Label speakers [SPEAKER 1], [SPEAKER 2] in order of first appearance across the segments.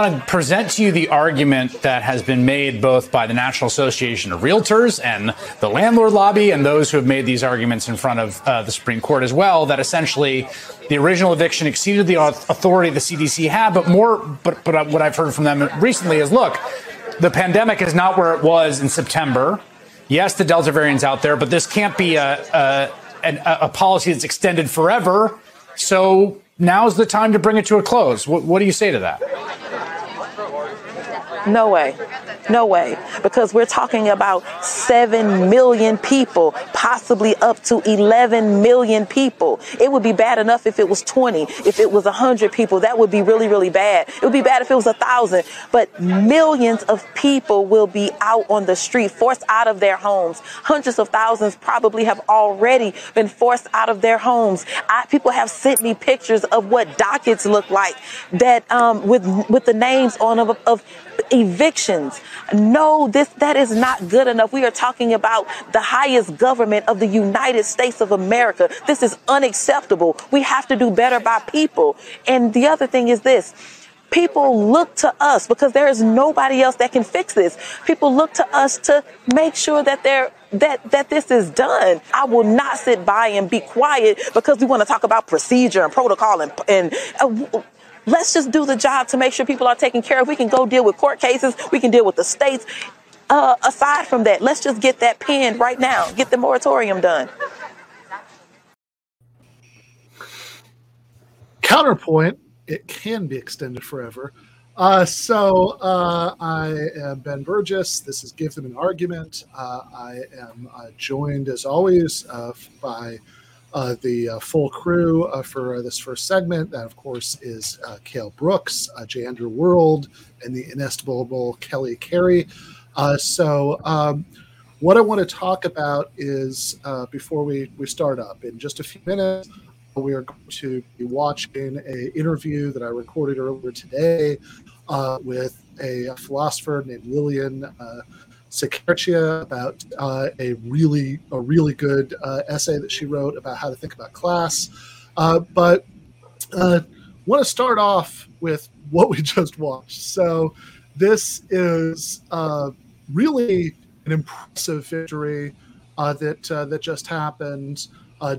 [SPEAKER 1] Want to present to you the argument that has been made both by the National Association of Realtors and the landlord lobby, and those who have made these arguments in front of uh, the Supreme Court as well, that essentially the original eviction exceeded the authority the CDC had. But more, but, but what I've heard from them recently is look, the pandemic is not where it was in September. Yes, the Delta variant's out there, but this can't be a, a, a policy that's extended forever. So now's the time to bring it to a close. What, what do you say to that?
[SPEAKER 2] No way. No way. Because we're talking about 7 million people, possibly up to 11 million people. It would be bad enough if it was 20, if it was 100 people. That would be really, really bad. It would be bad if it was a thousand. But millions of people will be out on the street, forced out of their homes. Hundreds of thousands probably have already been forced out of their homes. I, people have sent me pictures of what dockets look like that um, with with the names on of, of evictions. No, this that is not good enough. We are talking about the highest government of the United States of America. This is unacceptable. We have to do better by people. And the other thing is this. People look to us because there is nobody else that can fix this. People look to us to make sure that they're that that this is done. I will not sit by and be quiet because we want to talk about procedure and protocol and and uh, Let's just do the job to make sure people are taken care of. We can go deal with court cases. We can deal with the states. Uh, aside from that, let's just get that pinned right now. Get the moratorium done.
[SPEAKER 3] Counterpoint: It can be extended forever. Uh, so uh, I am Ben Burgis. This is Give Them an Argument. Uh, I am uh, joined, as always, uh, by uh, the uh, full crew uh, for this first segment. That, of course, is uh, Cale Brooks, uh, J. Andrew World, and the inestimable Kelly Carey. Uh, so, um, what I want to talk about is before we, we start up, in just a few minutes, we are going to be watching an interview that I recorded earlier today with a philosopher named Lillian Cicerchia about uh, a really a really good uh, essay that she wrote about how to think about class. Uh, but uh, want to start off with what we just watched. So this is uh, really an impressive victory uh, that that just happened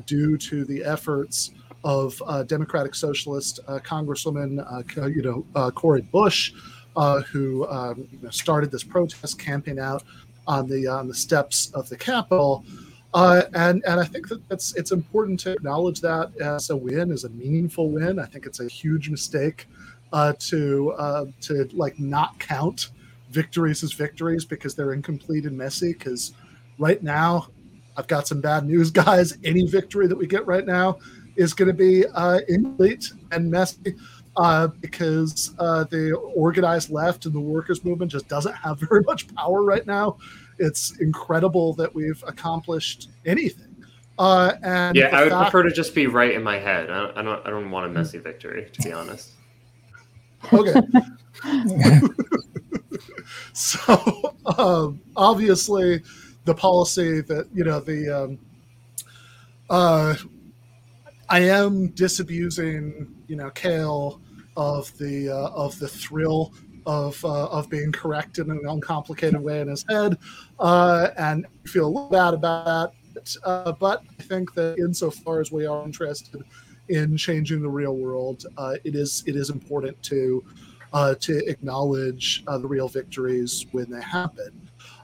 [SPEAKER 3] due to the efforts of Democratic Socialist Congresswoman, you know, Cori Bush uh, who um, you know, started this protest camping out on the on the steps of the Capitol. Uh, and and I think that it's it's important to acknowledge that as a win, as a meaningful win. I think it's a huge mistake uh, to uh, to like not count victories as victories because they're incomplete and messy. Because right now, I've got some bad news, guys. Any victory that we get right now is going to be uh, incomplete and messy uh, because uh, the organized left and the workers' movement just doesn't have very much power right now. It's incredible that we've accomplished anything. Uh, and
[SPEAKER 4] yeah, I would fact- prefer to just be right in my head. I don't, I don't, I don't want a messy victory, to be honest.
[SPEAKER 3] Okay. so um, obviously, the policy that you know the um, uh, I am disabusing, you know, Cale of the uh, of the thrill of uh, of being corrected in an uncomplicated way in his head, uh, and feel a little bad about that. Uh, but I think that insofar as we are interested in changing the real world, uh, it is it is important to uh, to acknowledge the real victories when they happen.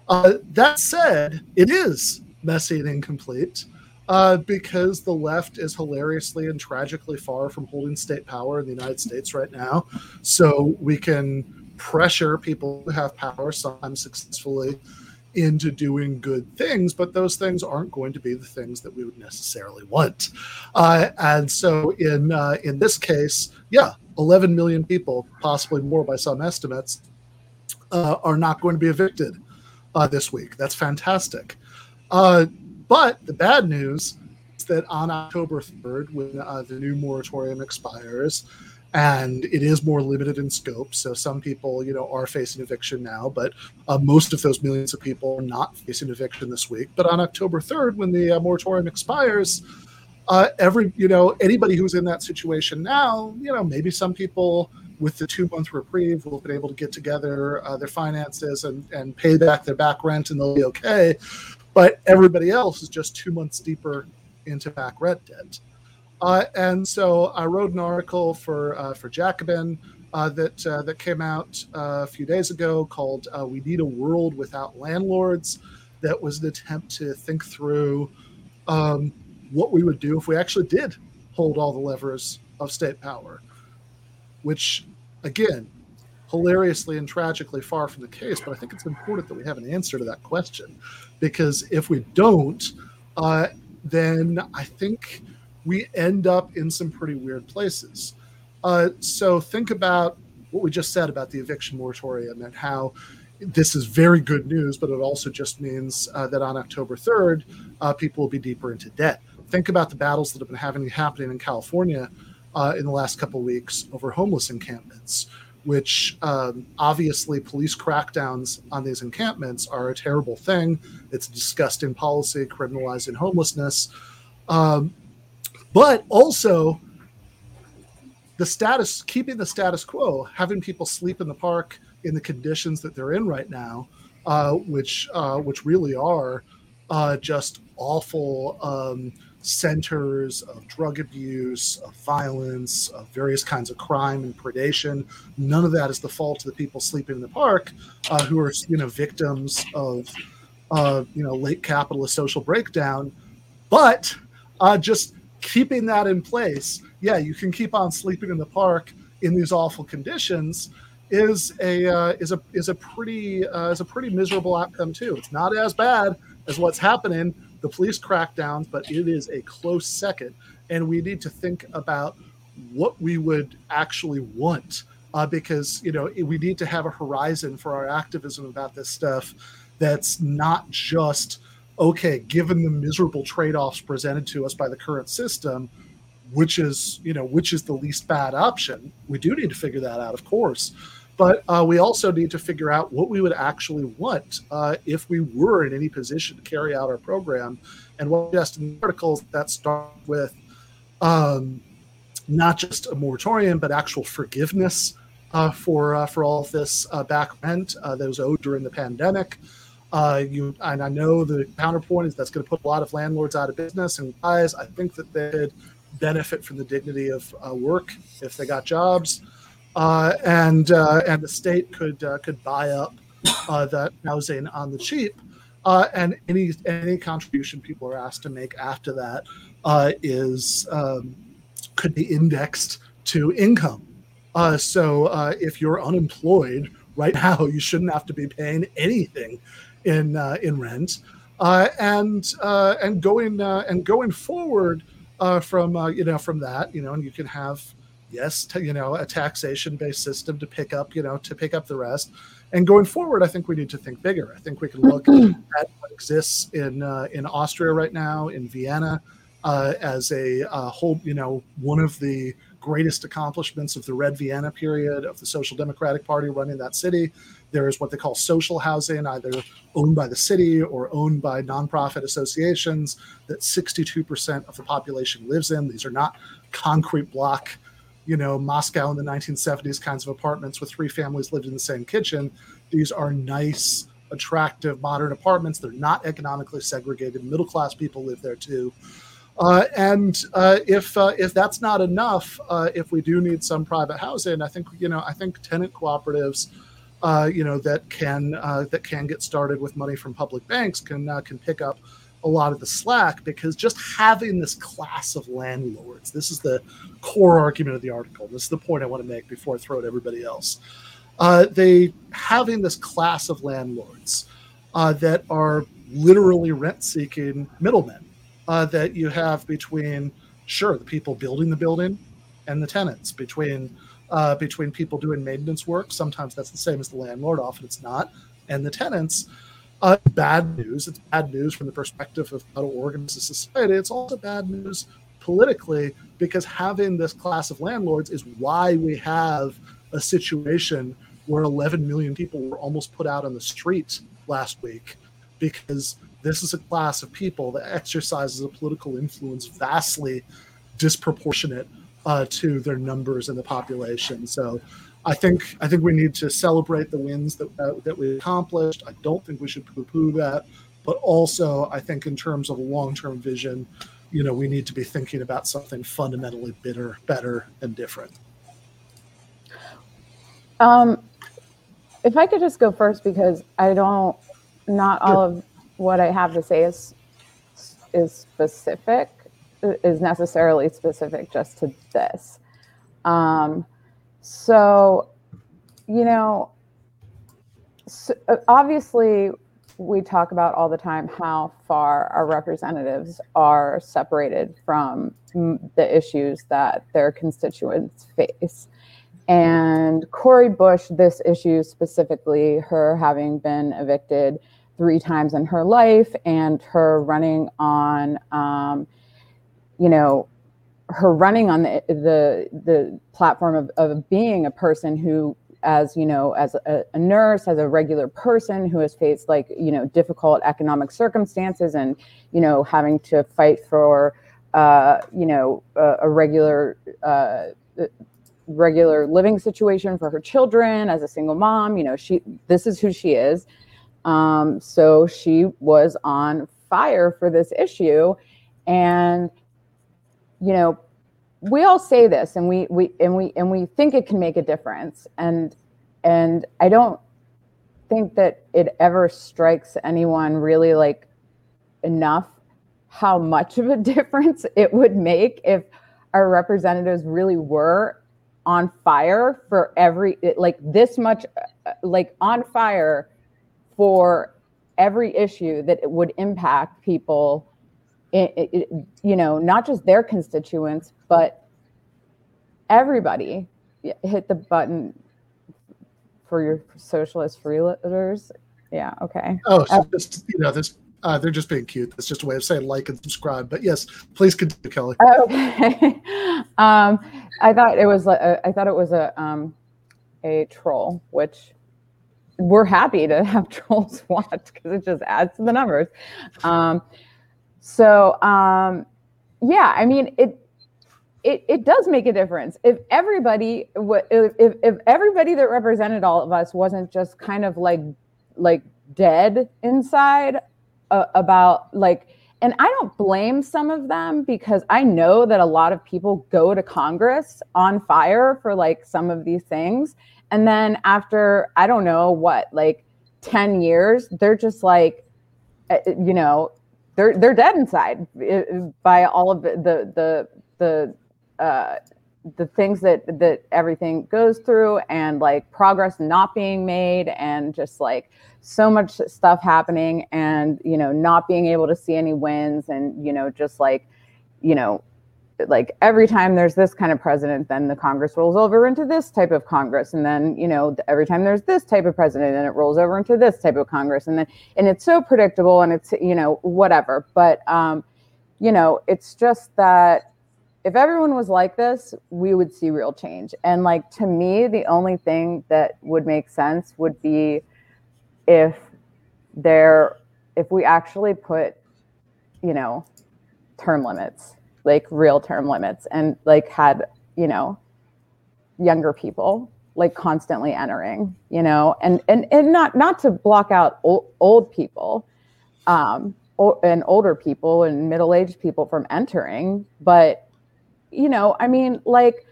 [SPEAKER 3] that said, it is messy and incomplete uh, because the left is hilariously and tragically far from holding state power in the United States right now. So we can pressure people who have power, sometimes successfully, into doing good things, but those things aren't going to be the things that we would necessarily want. Uh, and so in uh, in this case, yeah, 11 million people, possibly more by some estimates, uh, are not going to be evicted uh, this week. That's fantastic. But the bad news is that on October 3rd, when uh, the new moratorium expires, and it is more limited in scope. So some people, you know, are facing eviction now, but uh, most of those millions of people are not facing eviction this week. But on October 3rd, when the uh, moratorium expires, uh, every, you know, anybody who's in that situation now, you know, maybe some people with the two month reprieve, will be able to get together uh, their finances and, and pay back their back rent and they'll be okay. But everybody else is just two months deeper into back rent debt. Uh, and so I wrote an article for uh, for Jacobin uh, that uh, that came out uh, a few days ago called uh, "We Need a World Without Landlords." That was an attempt to think through um, what we would do if we actually did hold all the levers of state power, which, again, hilariously and tragically far from the case. But I think it's important that we have an answer to that question, because if we don't, uh, then I think we end up in some pretty weird places. Uh, so think about what we just said about the eviction moratorium and how this is very good news, but it also just means uh, that on October 3rd, uh, people will be deeper into debt. Think about the battles that have been happening in California uh, in the last couple weeks over homeless encampments, which um, obviously police crackdowns on these encampments are a terrible thing. It's a disgusting policy criminalizing homelessness. Um, but also, the status, keeping the status quo, having people sleep in the park in the conditions that they're in right now, uh, which uh, which really are uh, just awful um, centers of drug abuse, of violence, of various kinds of crime and predation. None of that is the fault of the people sleeping in the park, uh, who are you know victims of uh, you know late capitalist social breakdown. But uh, just keeping that in place, yeah, you can keep on sleeping in the park in these awful conditions is a uh, is a is a pretty uh, is a pretty miserable outcome too. It's not as bad as what's happening, the police crackdowns, but it is a close second, and we need to think about what we would actually want uh, because you know we need to have a horizon for our activism about this stuff that's not just okay given the miserable trade-offs presented to us by the current system which is you know which is the least bad option we do need to figure that out of course but uh, we also need to figure out what we would actually want uh, if we were in any position to carry out our program. And what just articles that start with um, not just a moratorium but actual forgiveness uh, for uh, for all of this uh, back rent uh, that was owed during the pandemic. You and I know the counterpoint is that's going to put a lot of landlords out of business and guys I think that they'd benefit from the dignity of work if they got jobs and uh, and the state could uh, could buy up uh, that housing on the cheap, uh, and any any contribution people are asked to make after that uh, is um, could be indexed to income. so if you're unemployed right now, you shouldn't have to be paying anything in in rent, and and going and going forward from you know from that you know, and you can have yes, to, you know, a taxation based system to pick up, you know, to pick up the rest. And going forward, I think we need to think bigger. I think we can look at what exists in uh, in Austria right now, in Vienna, uh, as a uh, whole, you know, one of the greatest accomplishments of the Red Vienna period of the Social Democratic Party running that city. There is what they call social housing, either owned by the city or owned by nonprofit associations, that 62% of the population lives in. These are not concrete block you know, Moscow in the 1970s kinds of apartments with three families lived in the same kitchen. These are nice, attractive, modern apartments. They're not economically segregated. Middle class people live there too. Uh, and uh, if uh, if that's not enough, uh, if we do need some private housing, I think you know I think tenant cooperatives, uh, you know that can uh, that can get started with money from public banks can can pick up a lot of the slack because just having this class of landlords, this is the core argument of the article. This is the point I want to make before I throw it at everybody else. Uh, they having this class of landlords uh, that are literally rent-seeking middlemen uh, that you have between, sure, the people building the building and the tenants, between uh, between people doing maintenance work. Sometimes that's the same as the landlord. Often it's not, and the tenants uh, bad news. It's bad news from the perspective of how to organize a society. It's also bad news politically because having this class of landlords is why we have a situation where 11 million people were almost put out on the street last week because this is a class of people that exercises a political influence vastly disproportionate uh, to their numbers in the population. So I think I think we need to celebrate the wins that uh, that we accomplished. I don't think we should poo-poo that, but also I think in terms of a long-term vision, you know, we need to be thinking about something fundamentally better, better and different.
[SPEAKER 5] Um, if I could just go first because I don't, not all of what I have to say is is specific, is necessarily specific just to this. Um, so, you know, so obviously, we talk about all the time how far our representatives are separated from the issues that their constituents face. And Cori Bush, this issue specifically, her having been evicted three times in her life and her running on, um, you know, her running on the the, the platform of, of being a person who as you know as a, a, nurse as a regular person who has faced like you know difficult economic circumstances and you know having to fight for uh, you know a, a regular uh, regular living situation for her children as a single mom you know she this is who she is. Um, so she was on fire for this issue. And you know we all say this and we we and we and we think it can make a difference. And and i don't think that it ever strikes anyone really like enough how much of a difference it would make if our representatives really were on fire for every like this much uh, like on fire for every issue that it would impact people it, it, you know, not just their constituents, but everybody hit the button for your socialist freeloaders. Yeah. Okay.
[SPEAKER 3] Oh, so uh, just, you know, this, uh, they're just being cute. That's just a way of saying like and subscribe. But yes, please continue, Kelly.
[SPEAKER 5] Okay. um, I thought it was, a, I thought it was a, um, a troll, which we're happy to have trolls watch because it just adds to the numbers. Um, so um, yeah, I mean it, it it does make a difference if everybody if if everybody that represented all of us wasn't just kind of like like dead inside uh, about like and I don't blame some of them because I know that a lot of people go to Congress on fire for like some of these things. And then after, I don't know what, like 10 years, they're just like, uh, you know, they're they're dead inside uh, by all of the the the uh, the things that that everything goes through and like progress not being made and just like so much stuff happening and you know not being able to see any wins and you know just like you know like every time there's this kind of president, then the Congress rolls over into this type of Congress, and then you know every time there's this type of president, then it rolls over into this type of Congress, and then and it's so predictable, and it's you know whatever. But um, you know, it's just that if everyone was like this, we would see real change. And like to me, the only thing that would make sense would be if there if we actually put you know term limits like real term limits and like had you know younger people like constantly entering you know? And and and not not to block out old, old people um or and older people and middle-aged people from entering but you know i mean like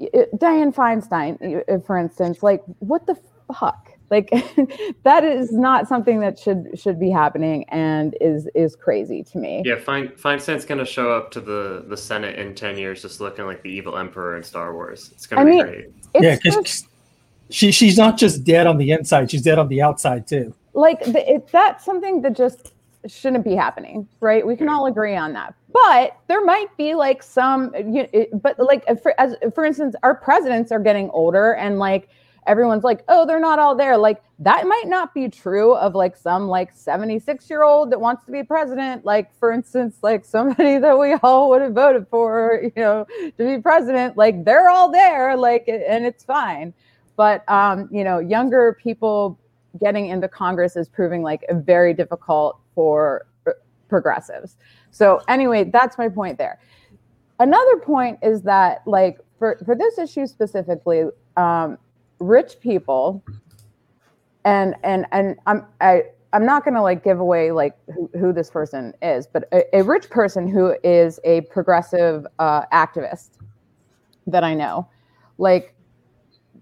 [SPEAKER 5] Dianne Feinstein for instance like what the fuck like that is not something that should should be happening and is is crazy to me.
[SPEAKER 4] Yeah, Fine Feinstein's gonna show up to the the Senate in ten years just looking like the evil emperor in Star Wars. It's gonna I be mean, great.
[SPEAKER 6] Yeah, because she she's not just dead on the inside; she's dead on the outside too.
[SPEAKER 5] Like the, it, that's something that just shouldn't be happening, right? We can all agree on that. But there might be like some, you know, but like for, as for instance, our presidents are getting older, and like everyone's like, oh, they're not all there. Like that might not be true of like some like 76 year old that wants to be president. Like, for instance, like somebody that we all would have voted for, you know, to be president. Like they're all there, like, and it's fine. But, um, you know, younger people getting into Congress is proving like very difficult for progressives. So, anyway, that's my point there. Another point is that, like, for, for this issue specifically, um, rich people, and and and I'm I I'm not going to like give away like who, who this person is, but a, a, rich person who is a progressive uh, activist that I know, like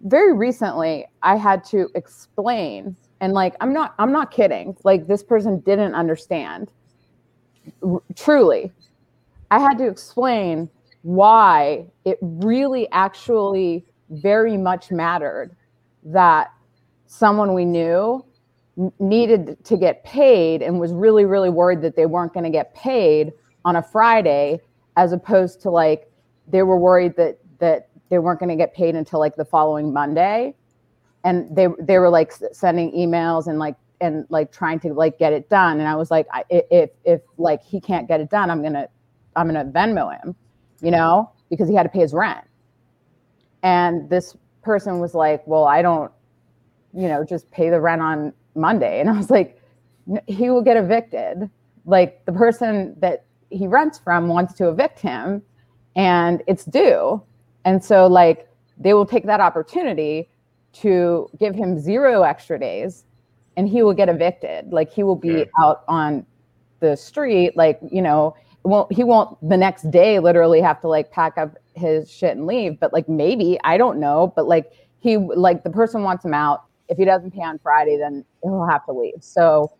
[SPEAKER 5] very recently, I had to explain, and like I'm not I'm not kidding. Like this person didn't understand. R- truly, I had to explain why it really actually very much mattered that someone we knew needed to get paid and was really really worried that they weren't going to get paid on a Friday as opposed to like they were worried that that they weren't going to get paid until like the following Monday. And they they were like sending emails and like and like trying to like get it done. And I was like I, if if like he can't get it done I'm going to I'm going to Venmo him you know because he had to pay his rent and this person was like well I don't you know just pay the rent on Monday. And I was like, he will get evicted. Like the person that he rents from wants to evict him and it's due. And so, like, they will take that opportunity to give him zero extra days and he will get evicted. Like, he will be yeah. out on the street, like, you know, won't he won't the next day literally have to like pack up his shit and leave but like maybe i don't know but like he like the person wants him out if he doesn't pay on Friday, then he'll have to leave. So,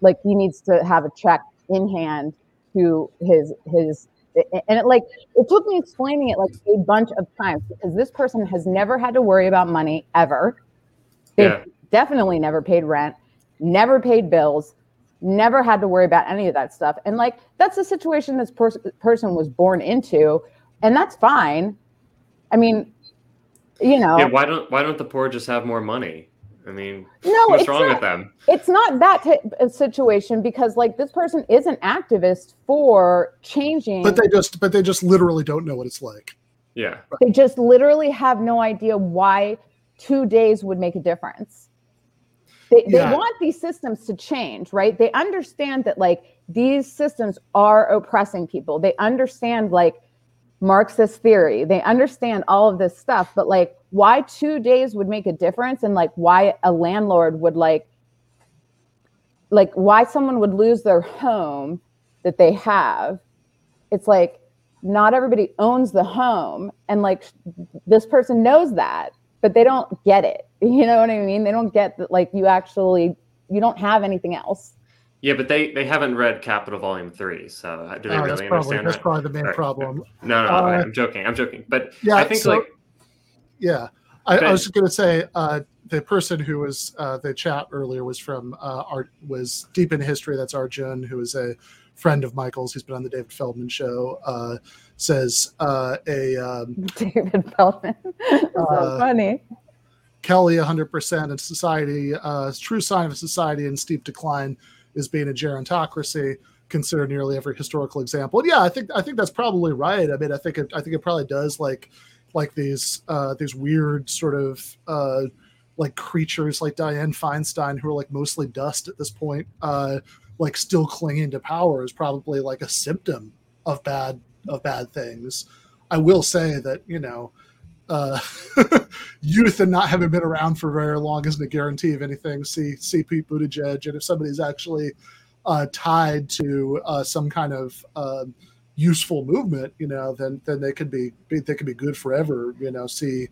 [SPEAKER 5] like, he needs to have a check in hand to his his and it like it took me explaining it like a bunch of times because this person has never had to worry about money ever. They've yeah. definitely never paid rent, never paid bills, never had to worry about any of that stuff. And like that's the situation this pers- person was born into, and that's fine. I mean, you know,
[SPEAKER 4] yeah. Why don't why don't the poor just have more money? I mean, no, what's wrong
[SPEAKER 5] not,
[SPEAKER 4] with them?
[SPEAKER 5] It's not that t- situation because like this person is an activist for changing.
[SPEAKER 3] But they just, but they just literally don't know what it's like.
[SPEAKER 4] Yeah.
[SPEAKER 5] They just literally have no idea why two days would make a difference. They, yeah. they want these systems to change, right? They understand that like these systems are oppressing people. They understand like Marxist theory. They understand all of this stuff, but like why two days would make a difference and like why a landlord would like like why someone would lose their home that they have. It's like not everybody owns the home and like this person knows that, but they don't get it. You know what I mean? They don't get that like you actually you don't have anything else.
[SPEAKER 4] Yeah, but they they haven't read Capital Volume Three, so do they oh, really
[SPEAKER 3] probably,
[SPEAKER 4] understand
[SPEAKER 3] that's
[SPEAKER 4] that?
[SPEAKER 3] probably the main right. problem.
[SPEAKER 4] No, no, no uh, I'm joking. I'm joking. But yeah, I think so, like
[SPEAKER 3] yeah, I, I was just going to say uh, the person who was uh, the chat earlier was from uh, art was deep in history. That's Arjun, who is a friend of Michael's. He's been on the David Feldman show. Uh, says uh, a um,
[SPEAKER 5] David Feldman. so uh, funny.
[SPEAKER 3] Kelly, 100% in society, uh, true sign of society in steep decline is being a gerontocracy. Consider nearly every historical example. And yeah, I think I think that's probably right. I mean, I think it, I think it probably does like like these uh, these weird sort of uh, like creatures like Dianne Feinstein who are like mostly dust at this point, uh, like still clinging to power is probably like a symptom of bad of bad things. I will say that you know uh, youth and not having been around for very long isn't a guarantee of anything. See, see Pete Buttigieg, and if somebody's actually uh, tied to uh, some kind of um, useful movement, you know, then then they could be, be they could be good forever. You know, see,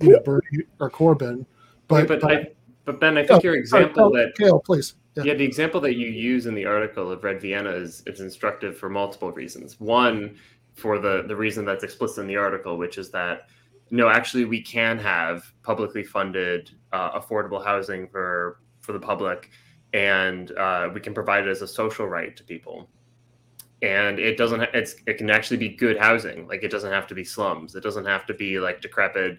[SPEAKER 3] you know, Bernie or Corbyn.
[SPEAKER 4] But but, but, I, but Ben, I think oh, your example oh, that
[SPEAKER 3] Cale, please.
[SPEAKER 4] Yeah. yeah. the example that you use in the article of Red Vienna is is instructive for multiple reasons. One, for the the reason that's explicit in the article, which is that no, actually, we can have publicly funded uh, affordable housing for for the public, and uh, we can provide it as a social right to people. And it doesn't. It's it can actually be good housing. Like it doesn't have to be slums. It doesn't have to be like decrepit.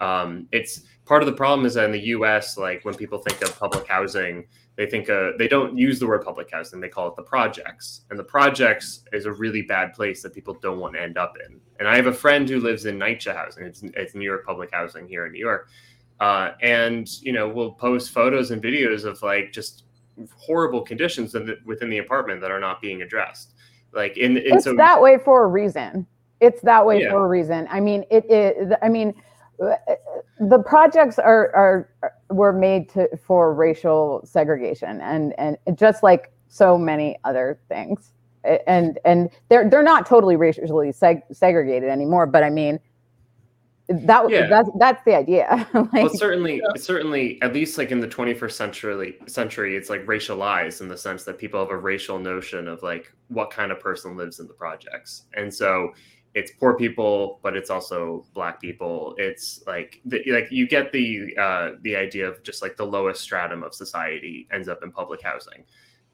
[SPEAKER 4] Um, it's part of the problem is that in the U.S., like when people think of public housing, they think uh, they don't use the word public housing they call it the projects. And the projects is a really bad place that people don't want to end up in. And i have a friend who lives in NYCHA housing it's, it's new york public housing here in new york. Uh, and you know we'll post photos and videos of like just horrible conditions in the, within the apartment that are not being addressed. Like in, in
[SPEAKER 5] it's
[SPEAKER 4] so,
[SPEAKER 5] that way for a reason. It's that way yeah. for a reason. I mean it. i mean the projects are are were made to for racial segregation and and just like so many other things and and they're they're not totally racially seg- segregated anymore but i mean that yeah. that's that's the idea
[SPEAKER 4] like, well certainly yeah. certainly at least like in the 21st century century it's like racialized in the sense that people have a racial notion of like what kind of person lives in the projects and so it's poor people but it's also black people. It's like the, like you get the uh the idea of just like the lowest stratum of society ends up in public housing.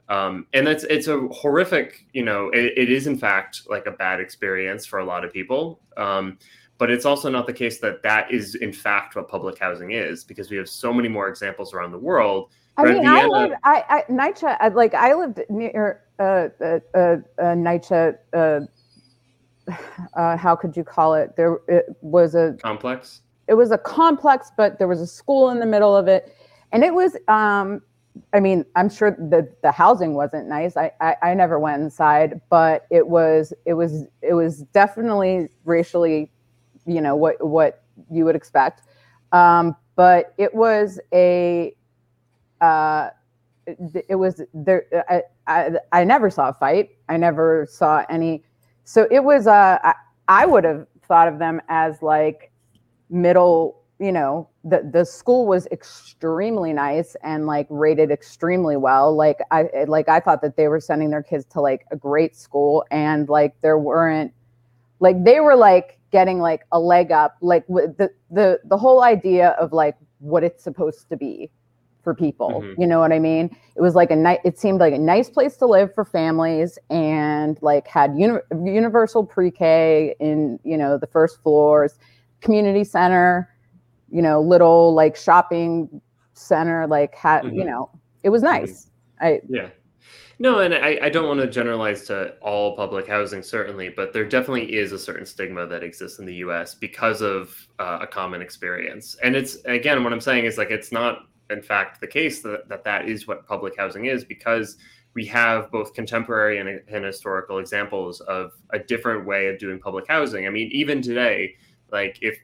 [SPEAKER 4] Um, and that's it's a horrific you know it, it is in fact like a bad experience for a lot of people. Um, but it's also not the case that that is in fact what public housing is because we have so many more examples around the world.
[SPEAKER 5] I mean, Vienna, I lived, I, I, NYCHA, like I lived near uh, uh, uh, uh NYCHA, uh, uh, how could you call it? There it was a
[SPEAKER 4] complex.
[SPEAKER 5] It was a complex, but there was a school in the middle of it, and it was. Um, I mean, I'm sure the the housing wasn't nice. I, I I never went inside, but it was it was it was definitely racially, you know what what you would expect. Um, but it was a. Uh, it was there. I, I I never saw a fight. I never saw any so it was uh I, I would have thought of them as like middle you know the the school was extremely nice and like rated extremely well. Like i like i thought that they were sending their kids to like a great school and like there weren't like they were like getting like a leg up. Like the the the whole idea of like what it's supposed to be for people. Mm-hmm. You know what I mean? It was like a night. It seemed like a nice place to live for families, and like had uni- universal pre-K in you know the first floors, community center, you know, little like shopping center. Like had mm-hmm. you know, it was mm-hmm. nice. Mm-hmm. I
[SPEAKER 4] yeah. No, and I, I don't want to generalize to all public housing, certainly, but there definitely is a certain stigma that exists in the US because of uh, a common experience. And it's, again, what I'm saying is like, it's not in fact the case that that, that is what public housing is because we have both contemporary and, and historical examples of a different way of doing public housing. I mean, even today, like if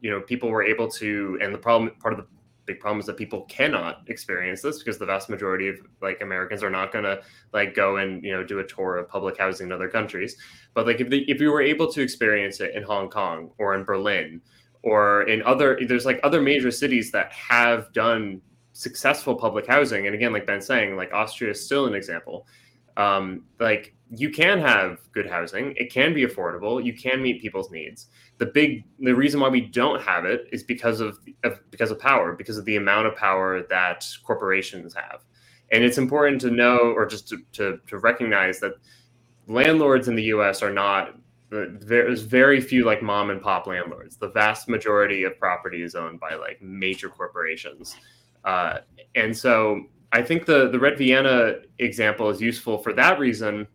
[SPEAKER 4] you know people were able to, and the problem part of the big problem is that people cannot experience this because the vast majority of like Americans are not going to like go and you know do a tour of public housing in other countries. But like if the, if you were able to experience it in Hong Kong or in Berlin or in other there's like other major cities that have done successful public housing. And again like ben's saying like austria is still an example. Um, like you can have good housing. It can be affordable. You can meet people's needs. The big the reason why we don't have it is because of, of because of power because of the amount of power that corporations have. And it's important to know or just to, to, to recognize that landlords in the us are not there's very few like mom and pop landlords. The vast majority of property is owned by like major corporations. Uh, and so I think the, the Red Vienna example is useful for that reason,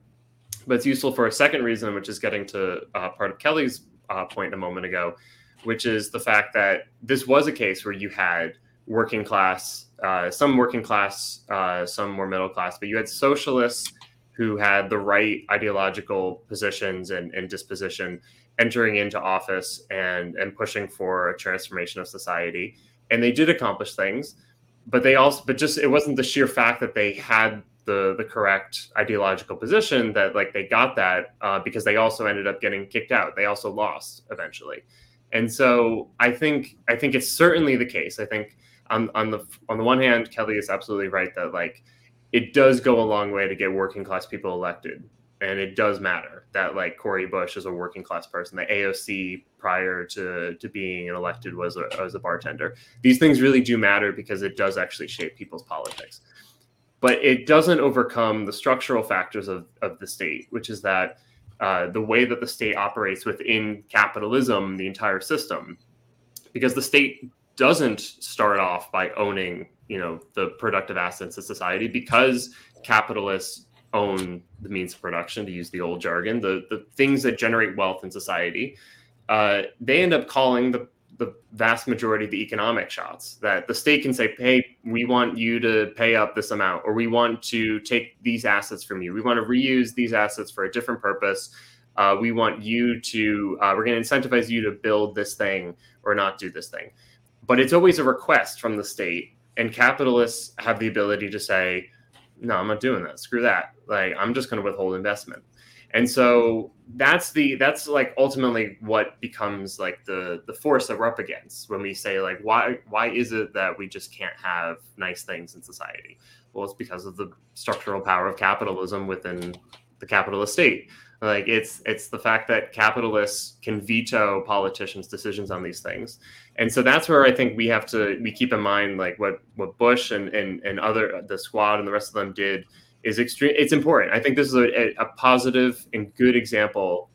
[SPEAKER 4] but it's useful for a second reason, which is getting to uh, part of Kelly's uh, point a moment ago, which is the fact that this was a case where you had working class, uh, some working class, uh, some more middle class, but you had socialists who had the right ideological positions and, and disposition entering into office and, and pushing for a transformation of society. And they did accomplish things, but they also, but just it wasn't the sheer fact that they had the the correct ideological position that like they got that uh, because they also ended up getting kicked out. They also lost eventually, and so I think I think it's certainly the case. I think on on the on the one hand, Kelly is absolutely right that like it does go a long way to get working class people elected. And it does matter that like Cori Bush is a working class person. The AOC prior to, to being elected was a, was a bartender. These things really do matter because it does actually shape people's politics. But it doesn't overcome the structural factors of, of the state, which is that uh, the way that the state operates within capitalism, the entire system, because the state doesn't start off by owning you know the productive assets of society because capitalists own the means of production to use the old jargon the the things that generate wealth in society uh, they end up calling the the vast majority of the economic shots that the state can say hey we want you to pay up this amount or we want to take these assets from you we want to reuse these assets for a different purpose uh, we want you to uh, we're going to incentivize you to build this thing or not do this thing. But it's always a request from the state, and capitalists have the ability to say, "No, I'm not doing that. Screw that. Like, I'm just going to withhold investment." And so that's the that's like ultimately what becomes like the the force that we're up against when we say like why why is it that we just can't have nice things in society? Well, it's because of the structural power of capitalism within the capitalist state. Like it's it's the fact that capitalists can veto politicians' decisions on these things, and so that's where I think we have to we keep in mind like what what Bush and and and other the squad and the rest of them did is extreme. It's important. I think this is a, a positive and good example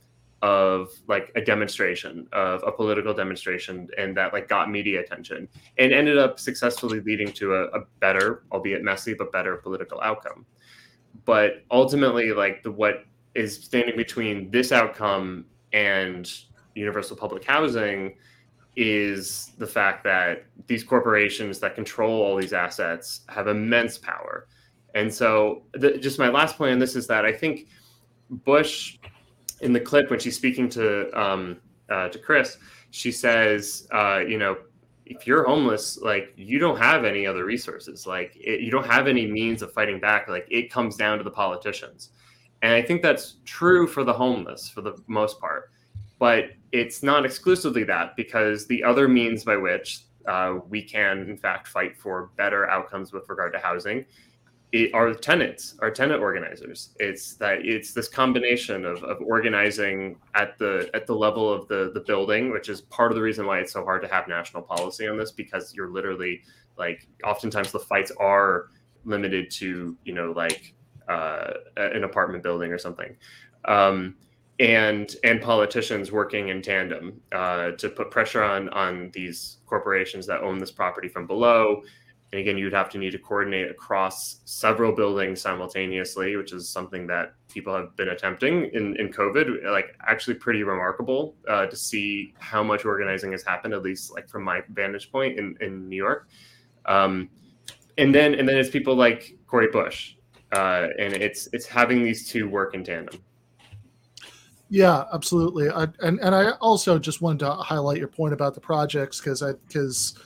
[SPEAKER 4] of like a demonstration of a political demonstration and that like got media attention and ended up successfully leading to a, a better albeit messy but better political outcome but ultimately like the what is standing between this outcome and universal public housing is the fact that these corporations that control all these assets have immense power. And so, the, just my last point on this is that I think Bush, in the clip when she's speaking to um, uh, to Chris, she says, uh, you know, if you're homeless, like you don't have any other resources, like it, you don't have any means of fighting back. Like it comes down to the politicians, and I think that's true for the homeless for the most part. But it's not exclusively that because the other means by which uh, we can, in fact, fight for better outcomes with regard to housing our tenants, our tenant organizers. It's that it's this combination of, of organizing at the at the level of the the building, which is part of the reason why it's so hard to have national policy on this because you're literally like oftentimes the fights are limited to you know like uh, an apartment building or something. Um, and and politicians working in tandem uh, to put pressure on on these corporations that own this property from below and again, you'd have to need to coordinate across several buildings simultaneously, which is something that people have been attempting in, in COVID. Like, actually, pretty remarkable uh, to see how much organizing has happened, at least like from my vantage point in, in New York. Um, and then, and then it's people like Cori Bush, uh, and it's it's having these two work in tandem.
[SPEAKER 3] Yeah, absolutely. I, and and I also just wanted to highlight your point about the projects because I because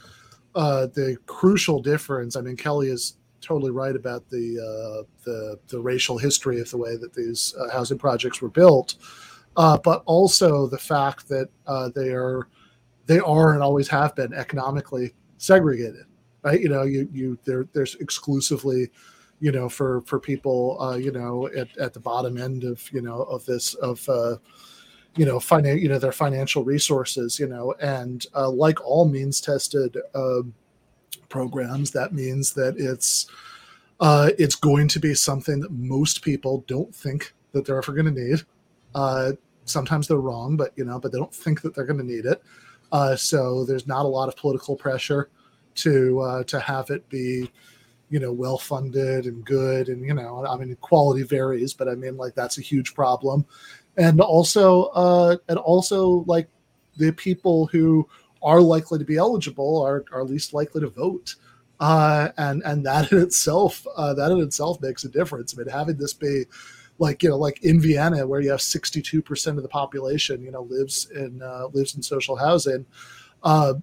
[SPEAKER 3] uh, the crucial difference. I mean, Kelly is totally right about the uh, the the racial history of the way that these uh, housing projects were built, uh, but also the fact that uh, they are they are and always have been economically segregated. Right? You know, you you there there's exclusively you know for for people uh, you know at, at the bottom end of you know of this of uh, you know, finan- you know, their financial resources, you know, and uh, like all means tested uh, programs, that means that it's uh, it's going to be something that most people don't think that they're ever going to need. Uh, sometimes they're wrong, but you know, but they don't think that they're going to need it. Uh, so there's not a lot of political pressure to uh, to have it be you know well funded and good and you know i mean quality varies but i mean like that's a huge problem. And also uh, and also like the people who are likely to be eligible are, are least likely to vote. Uh, and and that in itself uh, that in itself makes a difference. I mean having this be like you know like in vienna where you have 62% of the population you know lives in uh, lives in social housing uh,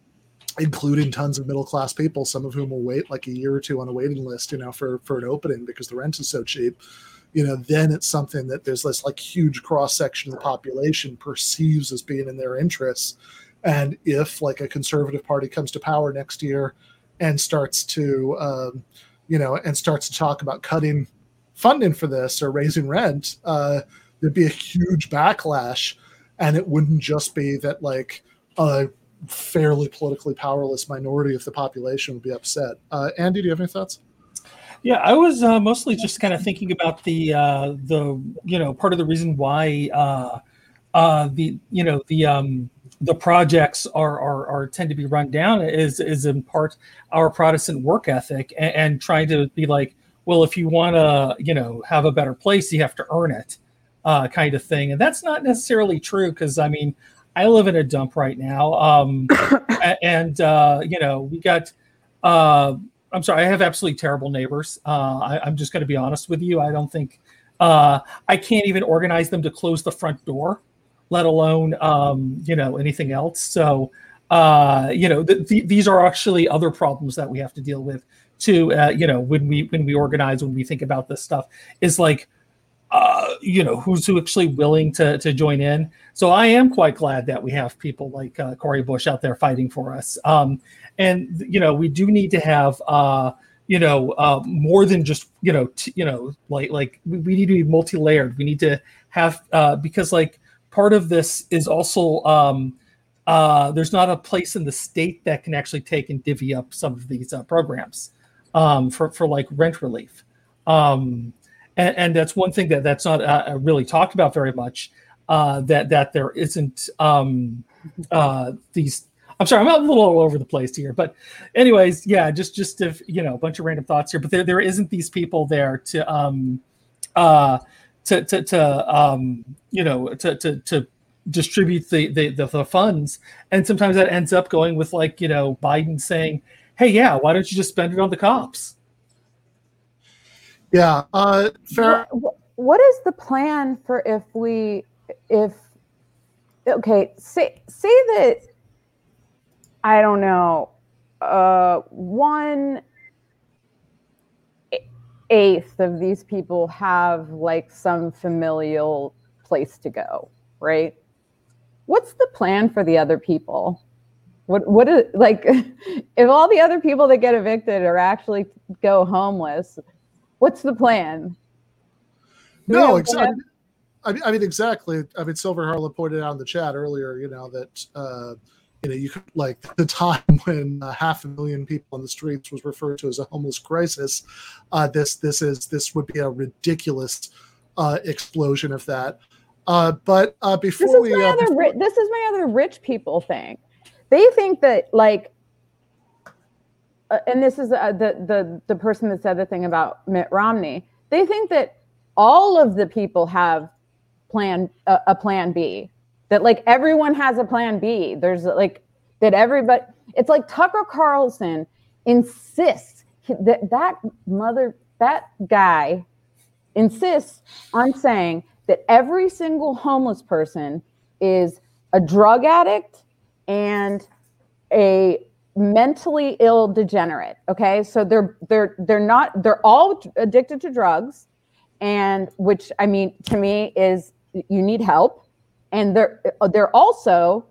[SPEAKER 3] including tons of middle class people some of whom will wait like a year or two on a waiting list you know for for an opening because the rent is so cheap you know, then it's something that there's this like huge cross section of the population perceives as being in their interests. And if like a conservative party comes to power next year and starts to, um, you know, and starts to talk about cutting funding for this or raising rent, uh, there'd be a huge backlash. And it wouldn't just be that like a fairly politically powerless minority of the population would be upset. Uh, Andy, do you have any thoughts?
[SPEAKER 6] Yeah, I was uh, mostly just kind of thinking about the uh, the you know part of the reason why uh, uh, the you know the um, the projects are, are are tend to be run down is is in part our Protestant work ethic and, and trying to be like, well, if you want to you know have a better place, you have to earn it, uh, kind of thing, and that's not necessarily true because I mean I live in a dump right now, um, and uh, you know we got. Uh, I'm sorry, I have absolutely terrible neighbors. Uh, I, am just going to be honest with you. I don't think uh, I can't even organize them to close the front door, let alone um, you know anything else. So uh, you know, th- th- these are actually other problems that we have to deal with too. Uh, you know, when we when we organize, when we think about this stuff, is like, uh, you know, who's who actually willing to to join in. So I am quite glad that we have people like uh, Cori Bush out there fighting for us. Um, and you know, we do need to have. Uh, you know, uh, more than just you know, t- you know, like like we, we need to be multi-layered. We need to have uh, because like part of this is also um, uh, there's not a place in the state that can actually take and divvy up some of these uh, programs um, for for like rent relief, um, and, and, that's one thing that that's not uh, really talked about very much. Uh, that that there isn't um, uh, these. I'm sorry, I'm a little all over the place here, but anyways, yeah, just just if you know a bunch of random thoughts here, but there there isn't these people there to um uh to to to um you know to to to distribute the, the, the the funds and sometimes that ends up going with like you know biden saying hey yeah why don't you just spend it on the cops
[SPEAKER 3] yeah uh fair
[SPEAKER 5] what, what is the plan for if we if okay say say that i don't know uh one eighth of these people have like some familial place to go right what's the plan for the other people? What what is like if all the other people that get evicted are actually go homeless, what's the plan?
[SPEAKER 3] Do no, exactly. I mean, I mean, exactly. I mean, Silver Harlow pointed out in the chat earlier, you know, that uh, you know, you could like the time when uh, half a million people on the streets was referred to as a homeless crisis. Uh, this this is this would be a ridiculous uh, explosion of that. Uh, but uh, before
[SPEAKER 5] this is
[SPEAKER 3] we,
[SPEAKER 5] my
[SPEAKER 3] uh,
[SPEAKER 5] other
[SPEAKER 3] before...
[SPEAKER 5] ri- this is my other rich people thing. They think that like, uh, and this is uh, the the the person that said the thing about Mitt Romney. They think that all of the people have plan uh, a plan B. That like everyone has a plan B. There's like that everybody. It's like Tucker Carlson insists that that mother that guy insists on saying that every single homeless person is a drug addict and a mentally ill degenerate okay? So they're they're they're not they're all addicted to drugs and which i mean to me is you need help. And they're uh, they're also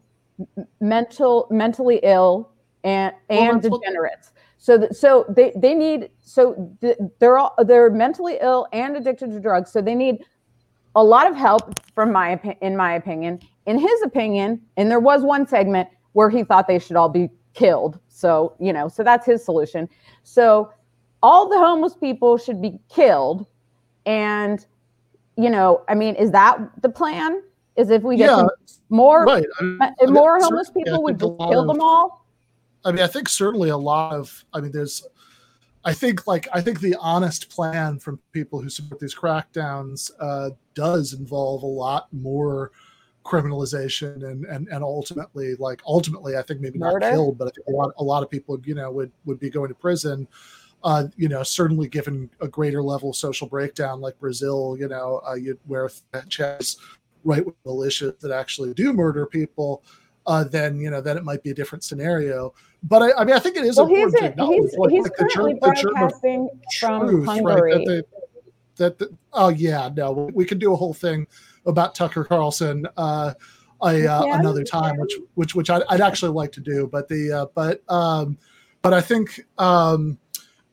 [SPEAKER 5] mental mentally ill and and well, degenerates. So so they they need so th- they're all they're mentally ill and addicted to drugs so they need a lot of help from my in my opinion. In his opinion, and there was one segment where he thought they should all be killed. So, you know, so that's his solution. So, all the homeless people should be killed and you know, I mean, is that the plan? Is if we get yeah, more right. I mean, more homeless people would kill of, them all?
[SPEAKER 3] I mean, I think certainly a lot of I mean, there's I think like I think the honest plan from people who support these crackdowns uh, does involve a lot more criminalization and and and ultimately like ultimately I think maybe Murder? not killed, but I think a lot a lot of people you know would would be going to prison. Uh, you know, certainly given a greater level of social breakdown like Brazil, you know, uh, you, where has right with militias that actually do murder people, uh, then you know then it might be a different scenario but I, I mean, I think it is well, important to acknowledge
[SPEAKER 5] he's, like, he's like currently broadcasting from truth, Hungary. Right,
[SPEAKER 3] that, they, that the, oh yeah, no, we could do a whole thing about Tucker Carlson uh, a, uh, another time, which which which I'd, I'd, actually like to do. But the uh, but um, but I think um,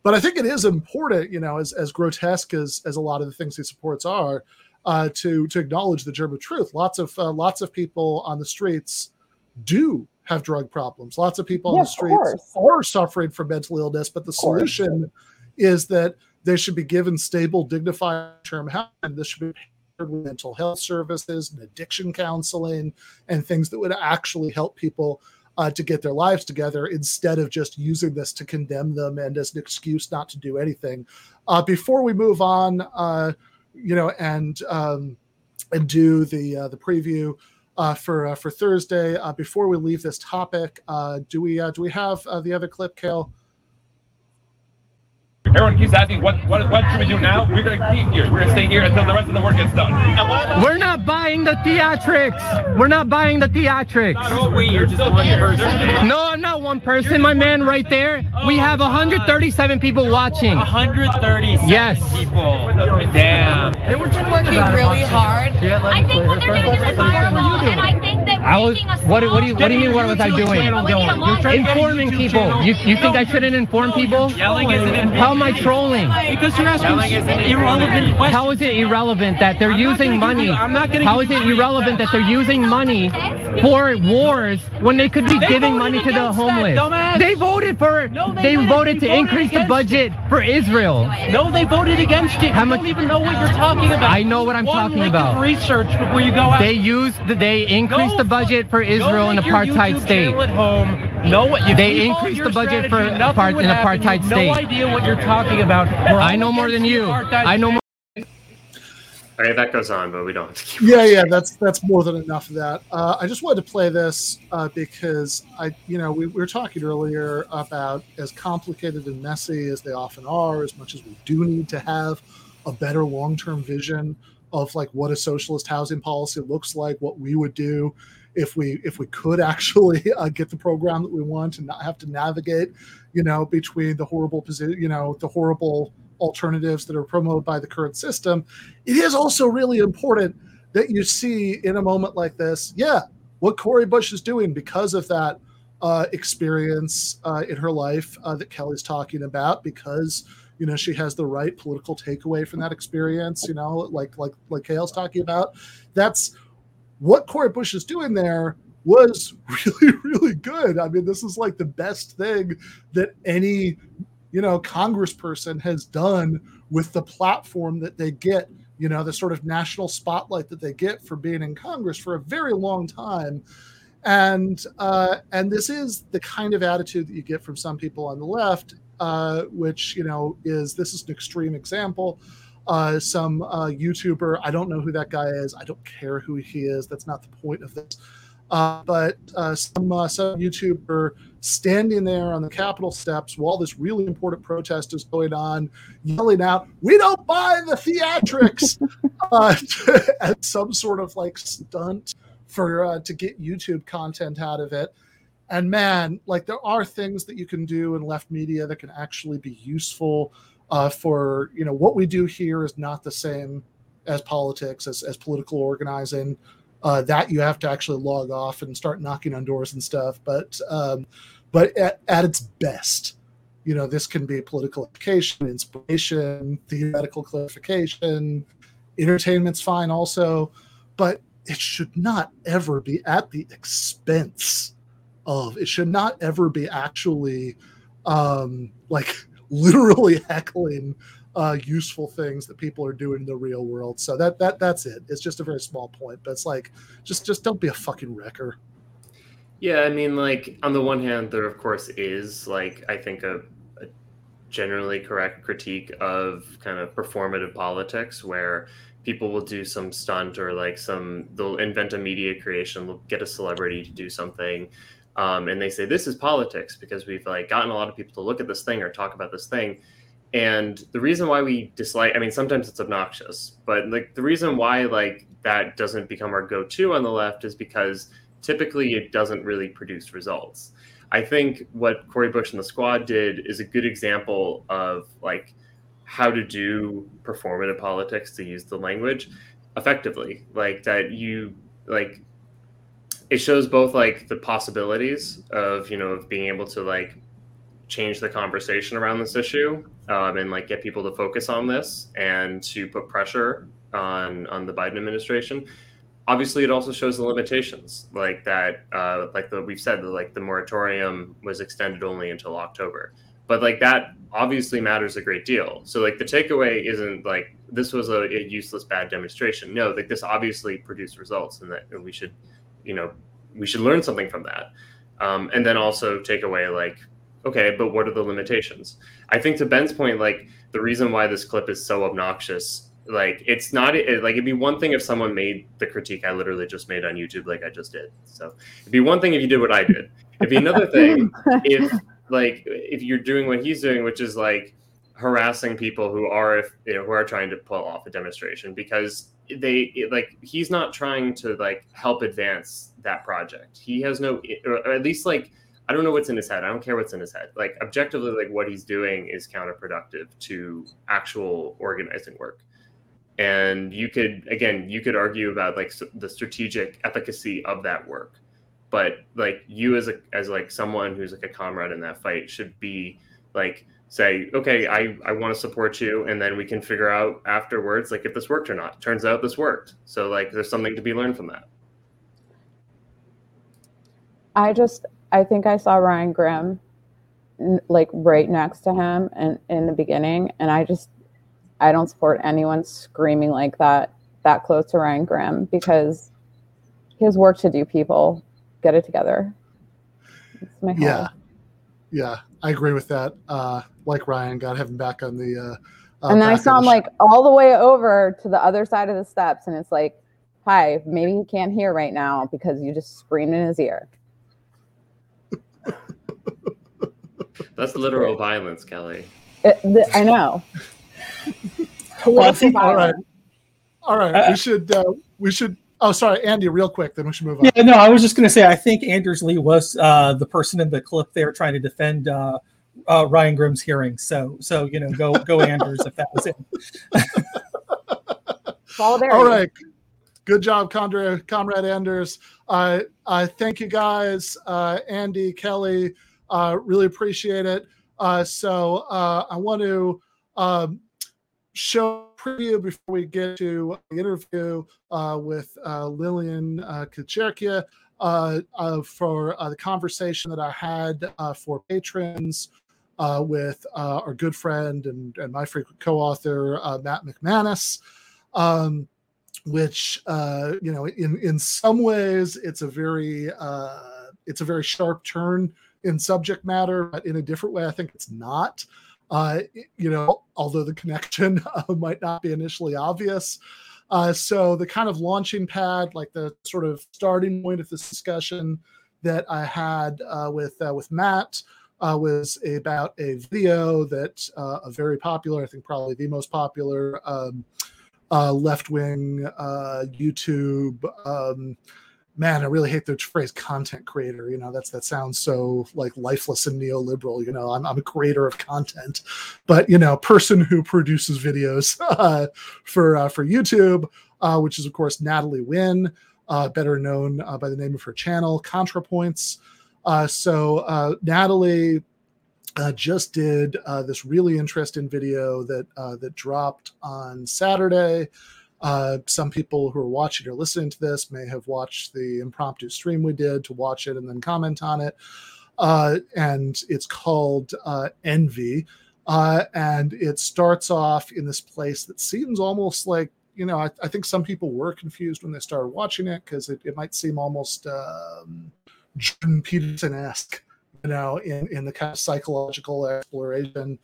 [SPEAKER 3] but I think it is important, you know, as as grotesque as as a lot of the things he supports are, uh, to to acknowledge the germ of truth. Lots of uh, lots of people on the streets do have drug problems. Lots of people on the streets are suffering from mental illness, but the solution is that they should be given stable, dignified term and this should be mental health services and addiction counseling and things that would actually help people uh, to get their lives together instead of just using this to condemn them and as an excuse not to do anything. Uh, before we move on, uh, you know, and um, and do the uh, the preview uh, for uh, for Thursday. Before we leave this topic, do we do we have the other clip, Cale?
[SPEAKER 7] Everyone keeps asking, what, what, what should we do now? We're going to keep here. We're going to stay here until the rest of the work gets done.
[SPEAKER 8] We're not buying the theatrics. We're not buying the theatrics.
[SPEAKER 7] Not we, you're just one person.
[SPEAKER 8] No, I'm not one person. My man right there. We have 137 people watching.
[SPEAKER 7] 137
[SPEAKER 8] Yes.
[SPEAKER 7] people. Damn.
[SPEAKER 9] They were just working really hard. I think what they're doing is viral, and I think that
[SPEAKER 8] I was.
[SPEAKER 9] making a
[SPEAKER 8] What? What do you?
[SPEAKER 9] small-
[SPEAKER 8] What do you mean? What was I doing?
[SPEAKER 9] But we need a long-
[SPEAKER 8] Informing people. You, you think I shouldn't inform people?
[SPEAKER 7] Yelling isn't
[SPEAKER 8] How am I trolling?
[SPEAKER 7] Because you're asking irrelevant questions.
[SPEAKER 8] How is it irrelevant that they're using money?
[SPEAKER 7] I'm not gonna
[SPEAKER 8] How
[SPEAKER 7] give
[SPEAKER 8] is
[SPEAKER 7] you
[SPEAKER 8] it irrelevant that they're using money for wars when they could be
[SPEAKER 7] They
[SPEAKER 8] giving money to the
[SPEAKER 7] against that,
[SPEAKER 8] homeless?
[SPEAKER 7] dumbass.
[SPEAKER 8] They voted for.
[SPEAKER 7] No, they
[SPEAKER 8] they
[SPEAKER 7] didn't.
[SPEAKER 8] voted to
[SPEAKER 7] voted
[SPEAKER 8] increase the
[SPEAKER 7] against
[SPEAKER 8] budget for Israel.
[SPEAKER 7] No, they voted against it.
[SPEAKER 8] How much-
[SPEAKER 7] don't even know what you're talking about.
[SPEAKER 8] I know what I'm
[SPEAKER 7] One
[SPEAKER 8] talking
[SPEAKER 7] lick of
[SPEAKER 8] about.
[SPEAKER 7] research before you go out.
[SPEAKER 8] They used. The, they increased the budget for Israel in apartheid
[SPEAKER 7] YouTube
[SPEAKER 8] state.
[SPEAKER 7] At home, know what you
[SPEAKER 8] They
[SPEAKER 7] keep all
[SPEAKER 8] increased the budget for
[SPEAKER 7] strategy,
[SPEAKER 8] apart-
[SPEAKER 7] would
[SPEAKER 8] in apartheid
[SPEAKER 7] have
[SPEAKER 8] state.
[SPEAKER 7] No idea what you're talking about. We're
[SPEAKER 8] I know more than you. I know more.
[SPEAKER 4] All right, that goes on, but we don't have to keep.
[SPEAKER 3] yeah yeah that's that's more than enough of that uh, i just wanted to play this uh, because i you know we, we were talking earlier about as complicated and messy as they often are as much as we do need to have a better long-term vision of like what a socialist housing policy looks like what we would do if we if we could actually uh, get the program that we want and not have to navigate you know between the horrible position you know the horrible alternatives that are promoted by the current system it is also really important that you see in a moment like this, yeah, what Cori Bush is doing because of that uh, experience uh, in her life uh, that Kelly's talking about, because you know she has the right political takeaway from that experience. You know, like like like Cale's talking about. That's what Cori Bush is doing there was really really good. I mean, this is like the best thing that any you know congressperson has done with the platform that they get you know the sort of national spotlight that they get for being in congress for a very long time and uh, and this is the kind of attitude that you get from some people on the left uh, which you know is this is an extreme example uh, some uh, youtuber. I don't know who that guy is. I don't care who he is. That's not the point of this. Uh, but uh, some uh, some YouTuber standing there on the Capitol steps while this really important protest is going on, yelling out, "We don't buy the theatrics," uh, as some sort of like stunt for uh, to get YouTube content out of it. And man, like there are things that you can do in left media that can actually be useful uh, for you know what we do here is not the same as politics as, as political organizing uh, that you have to actually log off and start knocking on doors and stuff. But um, but at, at its best, you know, this can be political education, inspiration, theoretical clarification, entertainment's fine also, but it should not ever be at the expense of. It should not ever be actually um, like literally heckling uh, useful things that people are doing in the real world. So that that that's it. It's just a very small point, but it's like just just don't be a fucking wrecker.
[SPEAKER 4] Yeah, I mean, like on the one hand, there of course is like I think a, a generally correct critique of kind of performative politics where people will do some stunt or like some they'll invent a media creation, they'll get a celebrity to do something, um, and they say this is politics because we've like gotten a lot of people to look at this thing or talk about this thing. And the reason why we dislike, I mean, sometimes it's obnoxious, but like the reason why like that doesn't become our go-to on the left is because typically it doesn't really produce results. I think what Cori Bush and the squad did is a good example of like how to do performative politics to use the language effectively. Like that you like it shows both like the possibilities of you know of being able to like change the conversation around this issue um, and like get people to focus on this and to put pressure on on the Biden administration. Obviously it also shows the limitations like that uh, like the, we've said that like the moratorium was extended only until october. But like that obviously matters a great deal. So like the takeaway isn't like this was a, a useless bad demonstration. No like this obviously produced results and that we should you know we should learn something from that. Um, and then also take away like okay but what are the limitations? I think to ben's point like the reason why this clip is so obnoxious like it's not it, like it'd be one thing if someone made the critique i literally just made on youtube like i just did. So it'd be one thing if you did what i did. It'd be another thing if like if you're doing what he's doing which is like harassing people who are if you know who are trying to pull off a demonstration because they like he's not trying to like help advance that project. He has no or at least like i don't know what's in his head. I don't care what's in his head. Like objectively like what he's doing is counterproductive to actual organizing work. And you could again you could argue about like the strategic efficacy of that work. But like you as a as like someone who's like a comrade in that fight should be like say okay i i want to support you and then we can figure out afterwards like if this worked or not. Turns out this worked. So like there's something to be learned from that.
[SPEAKER 5] I just i think i saw ryan grim like right next to him and in the beginning and i just i don't support anyone screaming like that that close to ryan grim because he has work to do people. Get it together.
[SPEAKER 3] Yeah. yeah i agree with that. Uh like Ryan, got him back on the. Uh,
[SPEAKER 5] uh, and then I saw him like all the way over to the other side of the steps, and it's like, "Hi, maybe he can't hear right now because you just screamed in his ear."
[SPEAKER 4] That's literal violence, Kelly.
[SPEAKER 5] It, the, I know.
[SPEAKER 3] well, think, all right, all right. Uh, we should. Uh, we should. Oh, sorry, Andy. Real quick, then we should move on.
[SPEAKER 6] Yeah, no, I was just going to say. I think Anders Lee was uh, the person in the clip there trying to defend uh, uh, Ryan Grim's hearing. So, so you know, go go Anders if that was it.
[SPEAKER 3] All right. Good job, Comrade, Comrade Anders. Uh, uh, thank you guys, uh, Andy, Kelly. Uh, really appreciate it. Uh, so uh, I want to um, show preview before we get to the interview uh, with uh, Lillian uh, Cicerchia uh, uh, for uh, the conversation that I had uh, for patrons uh, with uh, our good friend and, and my frequent co-author uh, Matt McManus, um, which uh, you know in in some ways it's a very uh, it's a very sharp turn in subject matter, but in a different way I think it's not. Uh, you know, although the connection might not be initially obvious. Uh, so the kind of launching pad, like the sort of starting point of this discussion that I had uh, with with Matt, uh, was about a video that uh, a very popular, I think probably the most popular um, uh, left wing uh, YouTube. Um, man, I really hate the phrase content creator. You know, that's that sounds so like lifeless and neoliberal. You know, I'm, I'm a creator of content, but you know, person who produces videos uh, for uh, for YouTube, which is of course Natalie Wynn, better known by the name of her channel, ContraPoints. Uh, so uh, Natalie uh, just did uh, this really interesting video that uh, that dropped on Saturday. Uh, some people who are watching or listening to this may have watched the impromptu stream we did to watch it and then comment on it. and it's called Envy. and it starts off in this place that seems almost like you know, I, I, think some people were confused when they started watching it because it, it, might seem almost um, Jordan Peterson esque, you know, in, in the kind of psychological exploration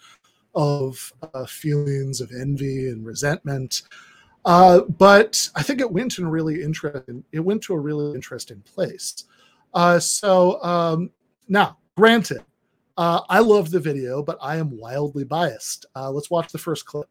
[SPEAKER 3] of uh, feelings of envy and resentment. Uh, but I think it went to a really interesting. It went to a really interesting place. Uh, so um, now, granted, uh, I love the video, but I am wildly biased. Uh, let's watch the first clip.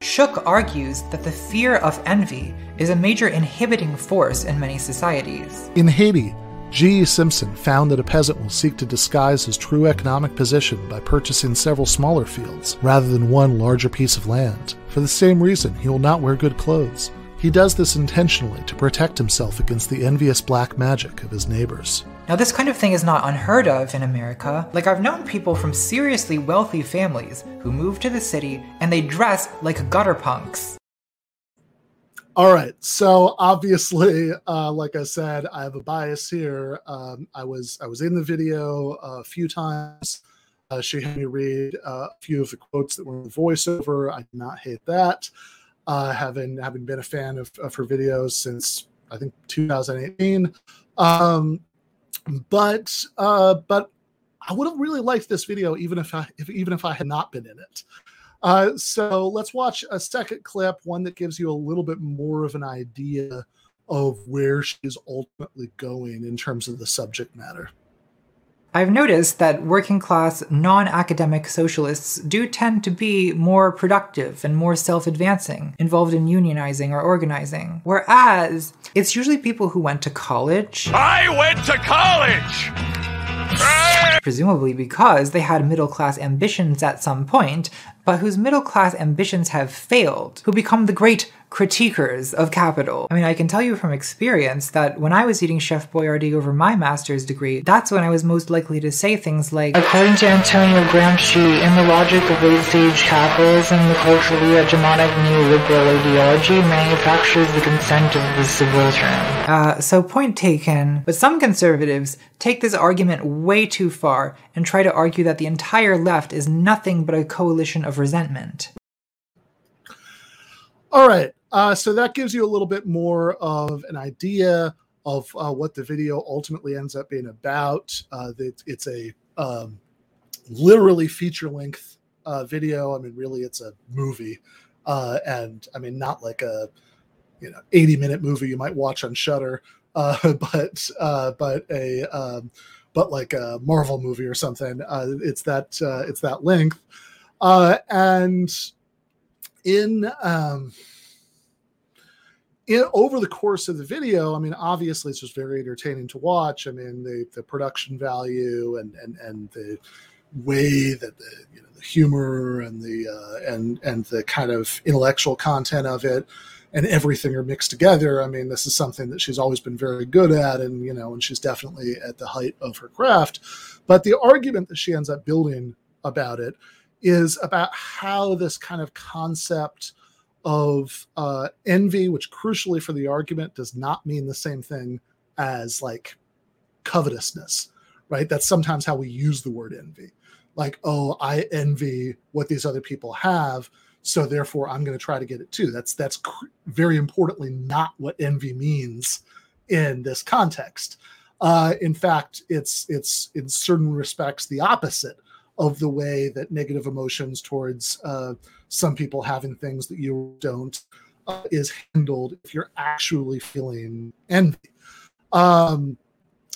[SPEAKER 10] Schoeck argues that the fear of envy is a major inhibiting force in many societies.
[SPEAKER 3] In Haiti, G. E. Simpson found that a peasant will seek to disguise his true economic position by purchasing several smaller fields rather than one larger piece of land. For the same reason, he will not wear good clothes. He does this intentionally to protect himself against the envious black magic of his neighbors.
[SPEAKER 10] Now, this kind of thing is not unheard of in America. Like, I've known people from seriously wealthy families who move to the city and they dress like gutter punks.
[SPEAKER 3] All right. So obviously, uh, like I said, I have a bias here. Um, I was I was in the video a few times. Uh, she had me read uh, a few of the quotes that were in the voiceover. I did not hate that. Uh, having having been a fan of, of her videos since I think 2018. Um, but uh, but I would have really liked this video even if I if, even if I had not been in it. Uh, so let's watch a second clip, one that gives you a little bit more of an idea of where she's ultimately going in terms of the subject matter.
[SPEAKER 10] I've noticed that working class, non academic socialists do tend to be more productive and more self advancing, involved in unionizing or organizing. Whereas it's usually people who went to college.
[SPEAKER 7] I went to college!
[SPEAKER 10] Presumably because they had middle class ambitions at some point, but whose middle class ambitions have failed, who become the great critiquers of capital. I mean, I can tell you from experience that when I was eating Chef Boyardee over my master's degree, that's when I was most likely to say things like, According to Antonio Gramsci, in the logic of late stage capitalism, the culturally hegemonic neoliberal ideology manufactures the consent of the subaltern. Uh, so point taken, but some conservatives take this argument way too far and try to argue that the entire left is nothing but a coalition of resentment.
[SPEAKER 3] All right. Uh, so that gives you a little bit more of an idea of uh, what the video ultimately ends up being about. Uh, it, it's a um, literally feature length uh, video. I mean, really, it's a movie, uh, and I mean, not like a you know 80 minute movie you might watch on Shudder, uh, but but a um, but like a Marvel movie or something. It's that it's that length, and in um, in over the course of the video, I mean, obviously it's just very entertaining to watch. I mean, the the production value and and and the way that the you know the humor and the uh, and and the kind of intellectual content of it and everything are mixed together. I mean, this is something that she's always been very good at, and you know, and she's definitely at the height of her craft. But the argument that she ends up building about it is about how this kind of concept of uh, envy, which crucially for the argument does not mean the same thing as like covetousness, right? That's sometimes how we use the word envy. Like, oh, I envy what these other people have, so therefore I'm going to try to get it too. That's that's cr- very importantly not what envy means in this context. Uh, in fact, it's it's in certain respects the opposite of the way that negative emotions towards uh, some people having things that you don't uh, is handled if you're actually feeling envy. Um,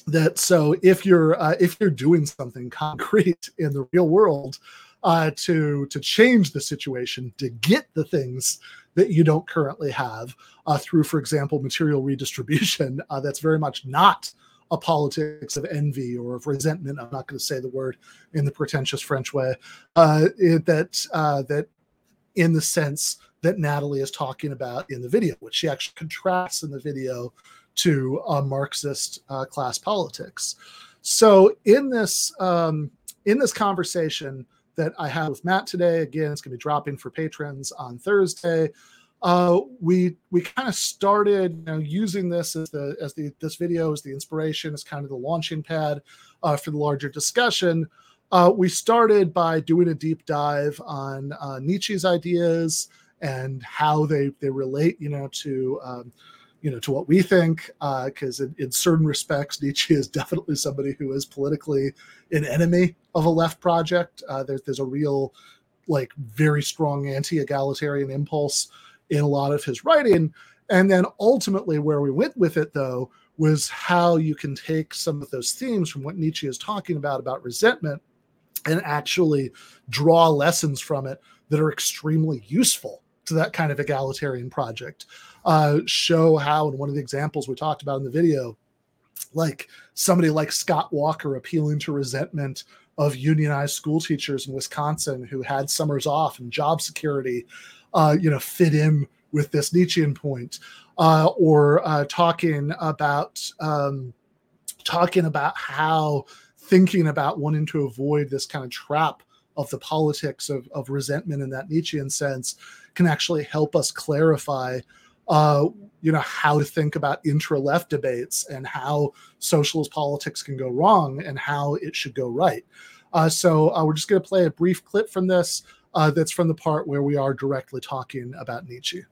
[SPEAKER 3] that so if you're uh, if you're doing something concrete in the real world uh, to to change the situation to get the things that you don't currently have uh, through, for example, material redistribution, uh, that's very much not a politics of envy or of resentment. I'm not going to say the word in the pretentious French way. Uh, it, that uh, that in the sense that Natalie is talking about in the video, which she actually contrasts in the video to uh, Marxist uh, class politics. So in this um, in this conversation that I had with Matt today, again, it's going to be dropping for patrons on Thursday. Uh, we we kind of started you know, using this as the as the this video as the inspiration as kind of the launching pad uh, for the larger discussion. Uh, we started by doing a deep dive on uh, Nietzsche's ideas and how they they relate, you know, to um, you know to what we think. Because uh, in, in, certain respects, Nietzsche is definitely somebody who is politically an enemy of a left project. There's there's a real like very strong anti-egalitarian impulse in a lot of his writing. And then ultimately, where we went with it, though, was how you can take some of those themes from what Nietzsche is talking about about resentment and actually draw lessons from it that are extremely useful to that kind of egalitarian project. Uh, show how, in one of the examples we talked about in the video, like somebody like Scott Walker appealing to resentment of unionized school teachers in Wisconsin who had summers off and job security, uh, you know, fit in with this Nietzschean point, uh, or uh, talking about um, talking about how thinking about wanting to avoid this kind of trap of the politics of, of resentment in that Nietzschean sense can actually help us clarify uh, you know how to think about intra-left debates and how socialist politics can go wrong and how it should go right. Uh, so uh, we're just going to play a brief clip from this. Uh, that's from the part where we are directly talking about Nietzsche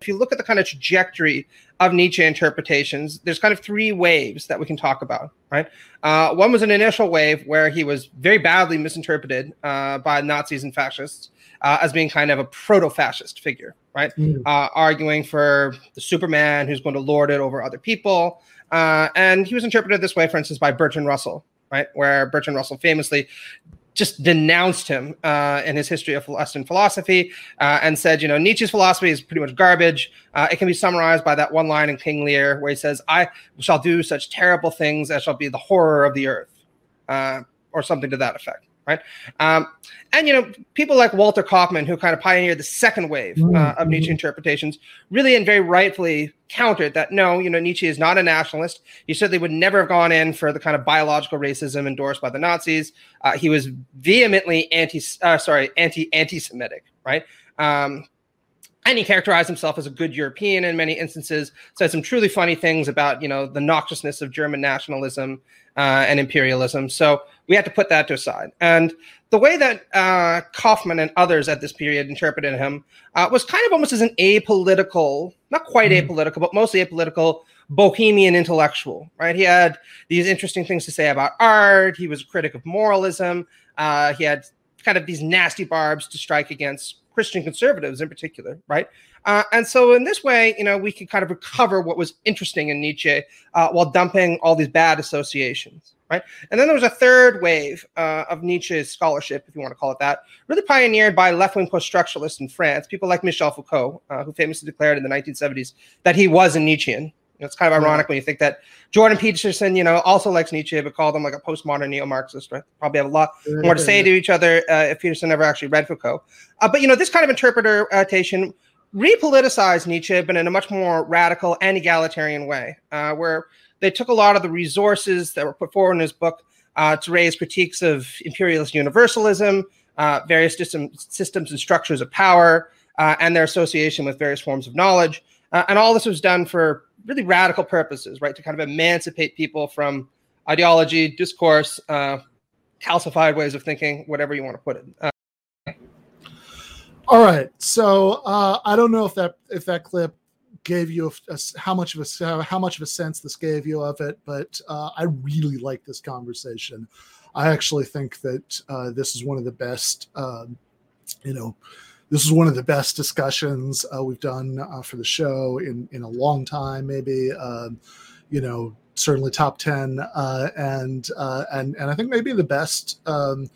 [SPEAKER 11] if you look at the kind of trajectory of Nietzsche interpretations, there's kind of three waves that we can talk about, right? Uh, one was an initial wave where he was very badly misinterpreted uh, by Nazis and fascists uh, as being kind of a proto-fascist figure, right? Mm. arguing for the Superman who's going to lord it over other people. Uh, and he was interpreted this way, for instance, by Bertrand Russell, right? Where Bertrand Russell famously just denounced him uh, in his history of Western philosophy uh, and said, you know, Nietzsche's philosophy is pretty much garbage. Uh, it can be summarized by that one line in King Lear where he says, I shall do such terrible things as shall be the horror of the earth, uh, or something to that effect right? Um, and you know, people like Walter Kaufmann, who kind of pioneered the second wave uh, of Nietzsche
[SPEAKER 3] Mm-hmm.
[SPEAKER 11] interpretations, really and very rightfully countered that no, you know, Nietzsche is not a nationalist. He certainly would never have gone in for the kind of biological racism endorsed by the Nazis. Uh, he was vehemently anti, uh, sorry, anti anti-Semitic, right? Um, and he characterized himself as a good European in many instances. Said some truly funny things about you know the noxiousness of German nationalism uh, and imperialism. So we had to put that to aside. And the way that uh, Kaufmann and others at this period interpreted him uh, was kind of almost as an apolitical, not quite apolitical, but mostly apolitical bohemian intellectual, right? He had these interesting things to say about art. He was a critic of moralism. Uh, he had kind of these nasty barbs to strike against Christian conservatives in particular, right? Uh, and so in this way, you know, we can kind of recover what was interesting in Nietzsche uh, while dumping all these bad associations, right? And then there was a third wave uh, of Nietzsche's scholarship, if you want to call it that, really pioneered by left-wing post-structuralists in France, people like Michel Foucault, uh, who famously declared in the 1970s that he was a Nietzschean. It's kind of ironic when you think that Jordan Peterson, you know, also likes Nietzsche, but called him like a postmodern neo-Marxist. Right? Probably have a lot more to say to each other uh, if Peterson never actually read Foucault. Uh, but you know, this kind of interpretation repoliticized Nietzsche, but in a much more radical and egalitarian way, uh, where they took a lot of the resources that were put forward in his book uh, to raise critiques of imperialist universalism, uh, various system, systems and structures of power, uh, and their association with various forms of knowledge. Uh, and all this was done for really radical purposes, right? To kind of emancipate people from ideology, discourse, uh, calcified ways of thinking, whatever you want to put it. Uh,
[SPEAKER 3] All right, so I don't know if that if that clip gave you a, a- how much of a how much of a sense this gave you of it, but uh, I really like this conversation. I actually think that uh, this is one of the best, um, you know, this is one of the best discussions uh, we've done uh, for the show in in a long time, maybe. Um, you know, certainly top ten, uh, and uh, and and I think maybe the best. Um,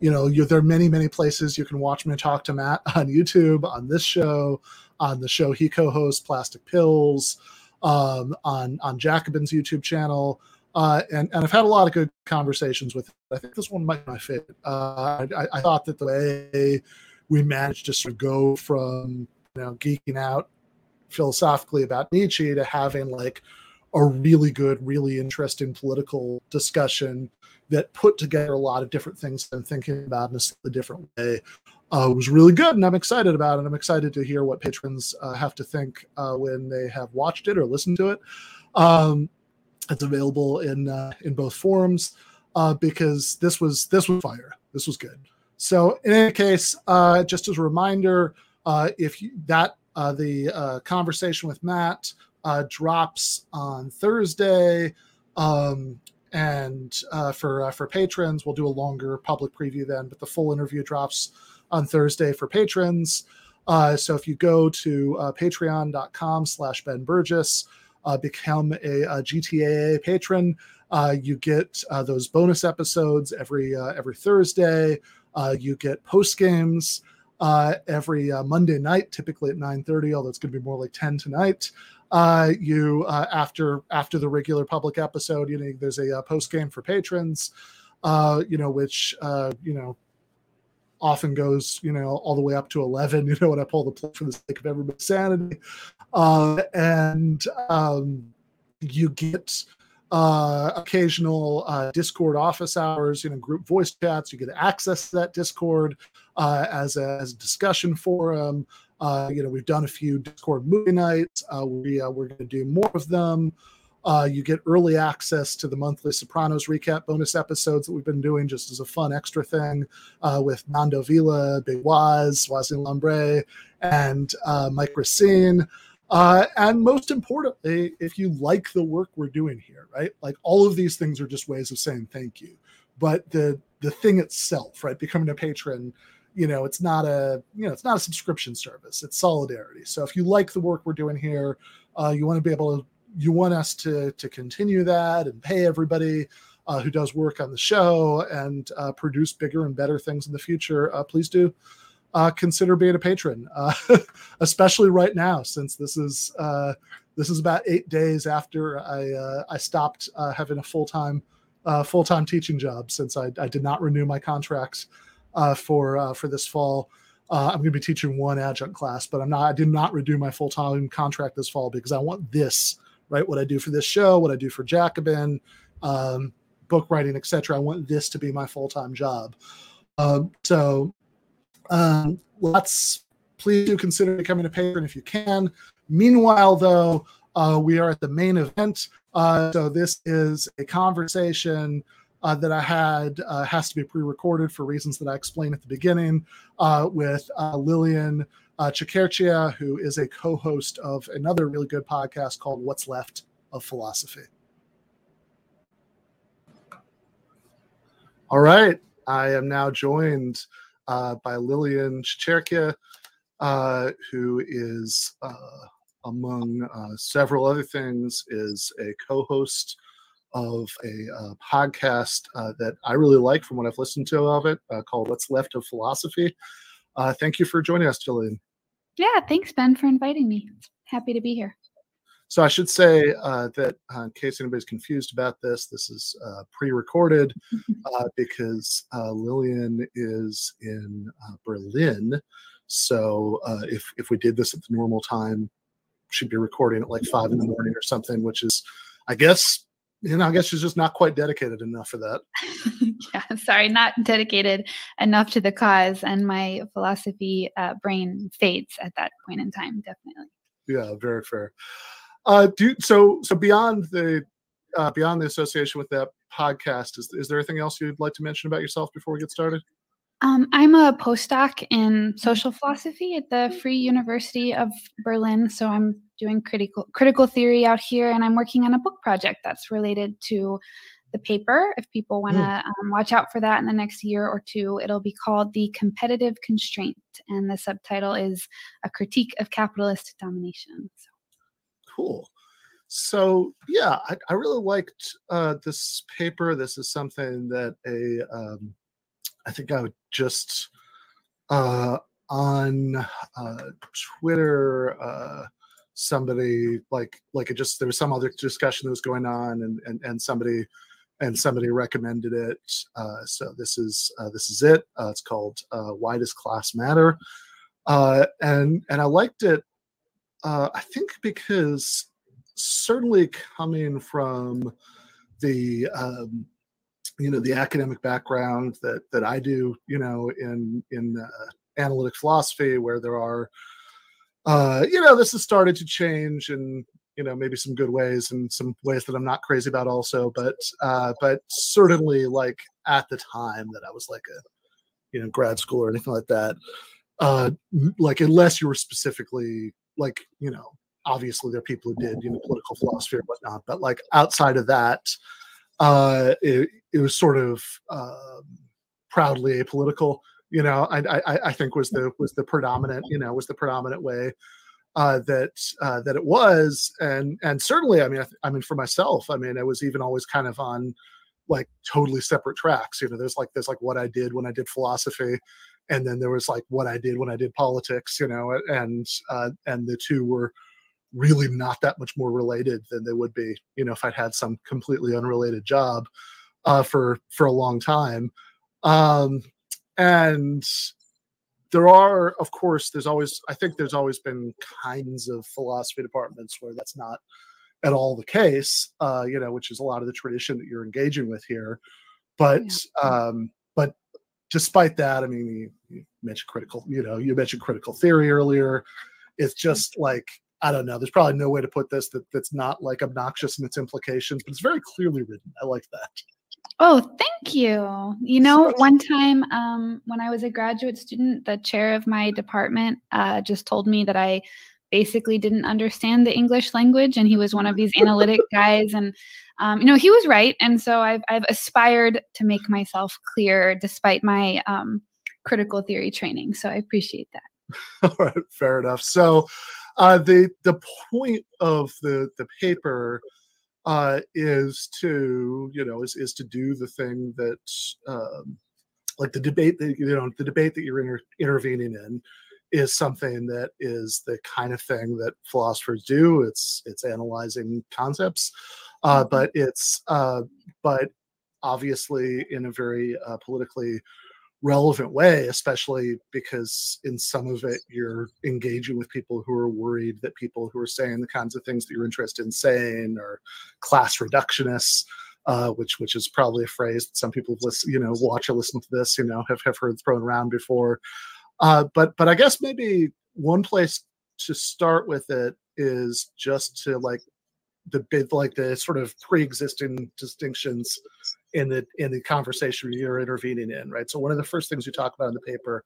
[SPEAKER 3] you know, there are many, many places you can watch me talk to Matt on YouTube, on this show, on the show he co-hosts, Plastic Pills, um, on on Jacobin's YouTube channel, uh, and and I've had a lot of good conversations with. Him. I think this one might be my favorite. Uh, I, I thought that the way we managed to sort of go from you know geeking out philosophically about Nietzsche to having like a really good, really interesting political discussion that put together a lot of different things I'm thinking about in a different way. Uh, was really good, and I'm excited about it. I'm excited to hear what patrons uh, have to think uh, when they have watched it or listened to it. Um, it's available in uh, in both forums uh, because this was this was fire. This was good. So in any case, uh, just as a reminder, if you, that the conversation with Matt drops on Thursday, um, and for for patrons, we'll do a longer public preview then. But the full interview drops on Thursday for patrons. Uh, so if you go to uh, patreon.com slash Ben Burgis, uh, become a, a GTAA patron, uh, you get uh, those bonus episodes every uh, every Thursday. You get post games every Monday night, typically at 9:30, although it's going to be more like 10 tonight. You after after the regular public episode, you know, there's a post game for patrons, you know, which you know often goes, you know, all the way up to 11, you know, when I pull the plug for the sake of everybody's sanity. Uh, and um, you get uh, occasional uh, Discord office hours, you know, group voice chats. You get access to that Discord uh, as, a, as a discussion forum. Uh, you know, we've done a few Discord movie nights. Uh, we, uh, we're going to do more of them. Uh, you get early access to the monthly Sopranos recap bonus episodes that we've been doing just as a fun extra thing uh, with Nando Vila, Big Waz, Wosny Lambre, and uh, Mike Recine. Uh, and most importantly, if you like the work we're doing here, right? Like all of these things are just ways of saying thank you. But the the thing itself, right? Becoming a patron, you know, it's not a you know, it's not a subscription service. It's solidarity. So if you like the work we're doing here, uh, you want to be able to you want us to to continue that and pay everybody uh, who does work on the show and uh, produce bigger and better things in the future, uh, please do uh, consider being a patron, uh, especially right now, since this is uh, this is about eight days after I I stopped having a full time full time teaching job since I, I did not renew my contracts for for this fall. I'm going to be teaching one adjunct class, but I'm not. I did not renew my full time contract this fall because I want this right. What I do for this show, what I do for Jacobin, um, book writing, etc. I want this to be my full time job. Um, so um, let's please do consider becoming a patron if you can. Meanwhile, though, uh, we are at the main event. Uh, so this is a conversation uh, that I had uh, has to be pre-recorded for reasons that I explained at the beginning uh, with uh, Lillian uh, Cicerchia, who is a co-host of another really good podcast called "What's Left of Philosophy." All right, I am now joined uh, by Lillian Cicerchia, uh, who is uh, among uh, several other things, is a co-host of a uh, podcast that I really like from what I've listened to of it, called "What's Left of Philosophy." Uh, thank you for joining us, Jillian.
[SPEAKER 12] Yeah, thanks, Ben, for inviting me. Happy to be here.
[SPEAKER 3] So I should say uh, that uh, in case anybody's confused about this, this is uh, pre-recorded uh, because uh, Lillian is in uh, Berlin. So if if we did this at the normal time, she'd be recording at like five in the morning or something, which is, I guess, you know, I guess she's just not quite dedicated enough for that.
[SPEAKER 12] yeah, sorry, not dedicated enough to the cause, and my philosophy uh, brain fades at that point in time. Definitely.
[SPEAKER 3] Yeah, very fair. Uh, do so. So beyond the uh, beyond the association with that podcast, is is there anything else you'd like to mention about yourself before we get started?
[SPEAKER 12] Um, I'm a postdoc in social philosophy at the Free University of Berlin. So I'm doing critical critical theory out here, and I'm working on a book project that's related to the paper. If people want to um, watch out for that in the next year or two, it'll be called The Competitive Constraint, and the subtitle is A Critique of Capitalist Domination. So.
[SPEAKER 3] Cool. So yeah, I, I really liked uh, this paper. This is something that a um, I think I would just uh, on uh, Twitter. Somebody like like it just there was some other discussion that was going on, and and, and somebody and somebody recommended it. Uh, so this is uh, this is it. Uh, it's called uh, "Why Does Class Matter?" Uh, and and I liked it. Uh, I think because certainly coming from the um, you know the academic background that that I do, you know, in in analytic philosophy, where there are, uh, you know, this has started to change and you know maybe some good ways and some ways that I'm not crazy about also, but uh, but certainly like at the time that I was like a you know grad school or anything like that, uh, like unless you were specifically like you know obviously there are people who did you know political philosophy or whatnot, but like outside of that uh, it, it was sort of um, proudly apolitical. You know, I, I, I think was the was the predominant you know was the predominant way uh, that uh, that it was, and and certainly, I mean, I, th- I mean, for myself, I mean, I was even always kind of on like totally separate tracks. You know, there's like there's like what I did when I did philosophy, and then there was like what I did when I did politics. You know, and uh, and the two were really not that much more related than they would be, you know, if I'd had some completely unrelated job uh, for for a long time. Um, and there are, of course, there's always, I think there's always been kinds of philosophy departments where that's not at all the case, uh, you know, which is a lot of the tradition that you're engaging with here. But, um, but despite that, I mean, you, you mentioned critical, you know, you mentioned critical theory earlier. It's just like I don't know. There's probably no way to put this that that's not like obnoxious in its implications, but it's very clearly written. I like that.
[SPEAKER 12] Oh, thank you. You know, one time um, when I was a graduate student, the chair of my department uh, just told me that I basically didn't understand the English language, and he was one of these analytic guys, and um, you know, he was right. And so I've I've aspired to make myself clear despite my um, critical theory training. So I appreciate that.
[SPEAKER 3] All right, fair enough. So uh, the the point of the the paper uh, is to you know is is to do the thing that um, like the debate that you know the debate that you're inter- intervening in is something that is the kind of thing that philosophers do. It's it's analyzing concepts, uh, but it's uh, but obviously in a very uh, politically relevant way, especially because in some of it you're engaging with people who are worried that people who are saying the kinds of things that you're interested in saying are class reductionists. Uh, which which is probably a phrase that some people listen, you know, watch or listen to this, you know, have, have heard thrown around before. Uh, but but I guess maybe one place to start with it is just to like the bit like the sort of pre-existing distinctions in the in the conversation you're intervening in, right? So one of the first things you talk about in the paper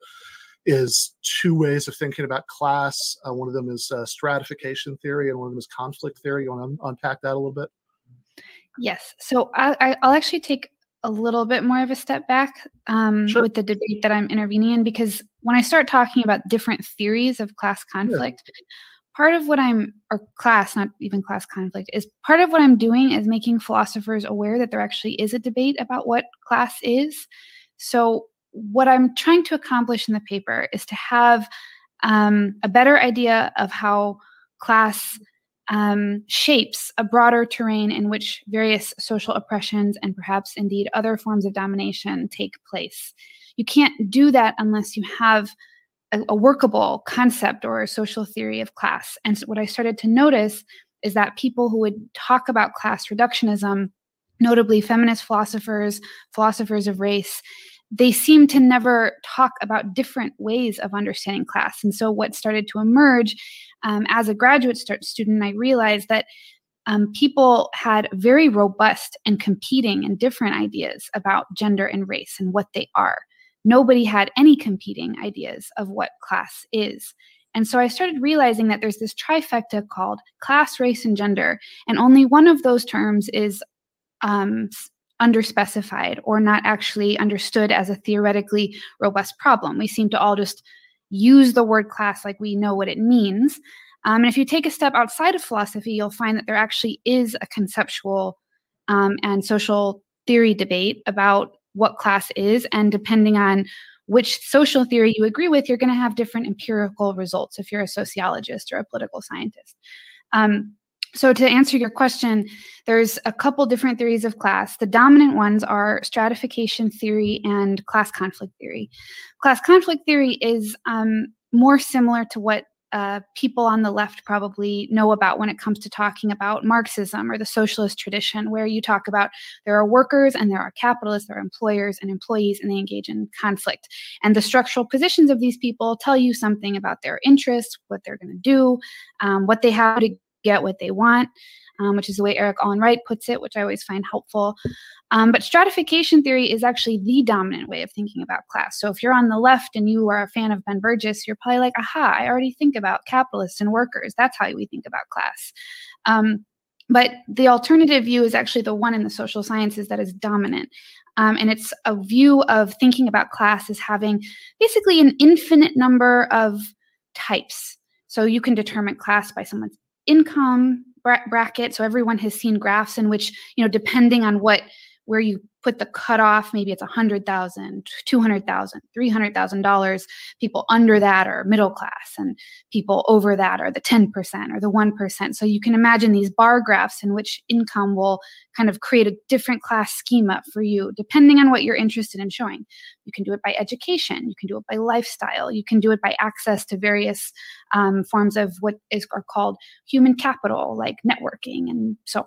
[SPEAKER 3] is two ways of thinking about class. Uh, one of them is uh, stratification theory, and one of them is conflict theory. You want to un- unpack that a little bit?
[SPEAKER 12] Yes. So I, I'll actually take a little bit more of a step back um, sure. with the debate that I'm intervening in because when I start talking about different theories of class conflict, yeah. Part of what I'm, or class, not even class conflict, is part of what I'm doing is making philosophers aware that there actually is a debate about what class is. So, what I'm trying to accomplish in the paper is to have um, a better idea of how class um, shapes a broader terrain in which various social oppressions and perhaps indeed other forms of domination take place. You can't do that unless you have a, a workable concept or a social theory of class. And so what I started to notice is that people who would talk about class reductionism, notably feminist philosophers, philosophers of race, they seem to never talk about different ways of understanding class. And so, what started to emerge um, as a graduate student, I realized that um, people had very robust and competing and different ideas about gender and race and what they are. Nobody had any competing ideas of what class is. And so I started realizing that there's this trifecta called class, race, and gender, and only one of those terms is um, underspecified or not actually understood as a theoretically robust problem. We seem to all just use the word class like we know what it means. Um, and if you take a step outside of philosophy, you'll find that there actually is a conceptual um, and social theory debate about what class is. And depending on which social theory you agree with, you're going to have different empirical results if you're a sociologist or a political scientist. Um, so to answer your question, there's a couple different theories of class. The dominant ones are stratification theory and class conflict theory. Class conflict theory is um, more similar to what uh, people on the left probably know about when it comes to talking about Marxism or the socialist tradition, where you talk about there are workers and there are capitalists, there are employers and employees, and they engage in conflict. And the structural positions of these people tell you something about their interests, what they're going to do, um, what they have to get what they want, um, which is the way Erik Olin Wright puts it, which I always find helpful. Um, but stratification theory is actually the dominant way of thinking about class. So if you're on the left and you are a fan of Ben Burgis, you're probably like, aha, I already think about capitalists and workers. That's how we think about class. Um, but the alternative view is actually the one in the social sciences that is dominant. Um, and it's a view of thinking about class as having basically an infinite number of types. So you can determine class by someone's income bracket. So everyone has seen graphs in which, you know, depending on what where you put the cutoff, maybe it's a hundred thousand, two hundred thousand, three hundred thousand dollars. People under that are middle class, and people over that are the ten percent or the one percent. So you can imagine these bar graphs in which income will kind of create a different class schema for you, depending on what you're interested in showing. You can do it by education, you can do it by lifestyle, you can do it by access to various um, forms of what is are called human capital, like networking, and so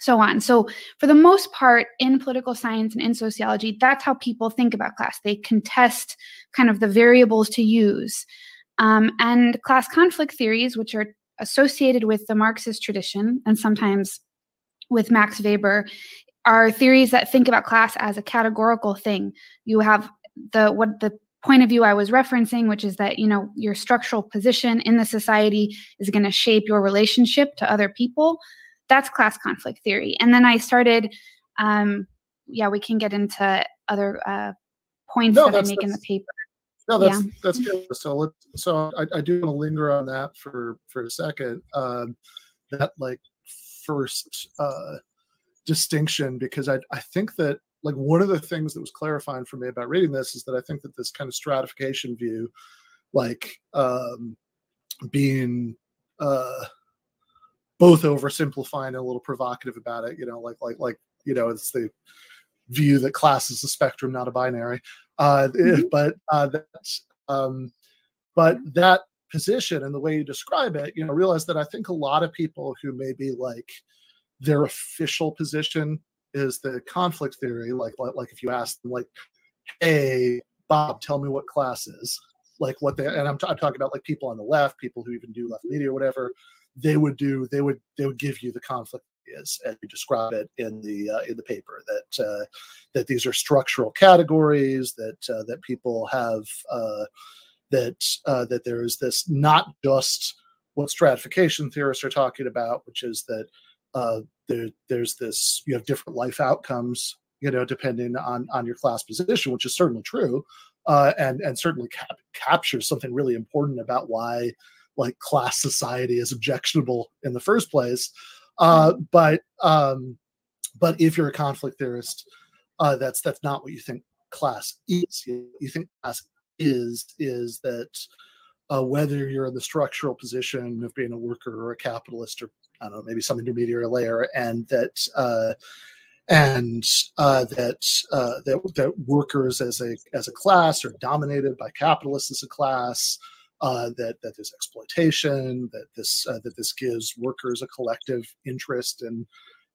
[SPEAKER 12] so on. So, for the most part, in political science and in sociology, that's how people think about class. They contest kind of the variables to use. Um, and class conflict theories, which are associated with the Marxist tradition and sometimes with Max Weber, are theories that think about class as a categorical thing. You have the what the point of view I was referencing, which is that you know your structural position in the society is going to shape your relationship to other people that's class conflict theory. And then I started, um, yeah, we can get into other uh, points no, that I make in the paper.
[SPEAKER 3] No, that's yeah. that's good. So let so I, I do want to linger on that for for a second. Um, that like first uh, distinction because I, I think that like one of the things that was clarifying for me about reading this is that I think that this kind of stratification view, like um, being uh, both oversimplifying and a little provocative about it, you know, like like like you know, it's the view that class is a spectrum, not a binary. Uh, mm-hmm. But uh, that's um, but that position and the way you describe it, you know, realize that I think a lot of people who maybe like their official position is the conflict theory. Like, like, like if you ask them, like, "Hey, Bob, tell me what class is," like what they and I'm, t- I'm talking about like people on the left, people who even do left media or whatever. They would do. They would. They would give you the conflict is, as you describe it in the uh, in the paper. That uh, that these are structural categories. That uh, that people have. Uh, that uh, that there is this not just what stratification theorists are talking about, which is that uh, there, there's this you have different life outcomes, you know, depending on on your class position, which is certainly true, uh, and and certainly cap- captures something really important about why like class society is objectionable in the first place. Uh, mm-hmm. but um, but if you're a conflict theorist, uh, that's that's not what you think class is. You, you think class is is that uh, whether you're in the structural position of being a worker or a capitalist or I don't know maybe some intermediary layer, and that uh, and uh, that uh, that that workers as a as a class are dominated by capitalists as a class. Uh, that that there's exploitation, that this uh, that this gives workers a collective interest in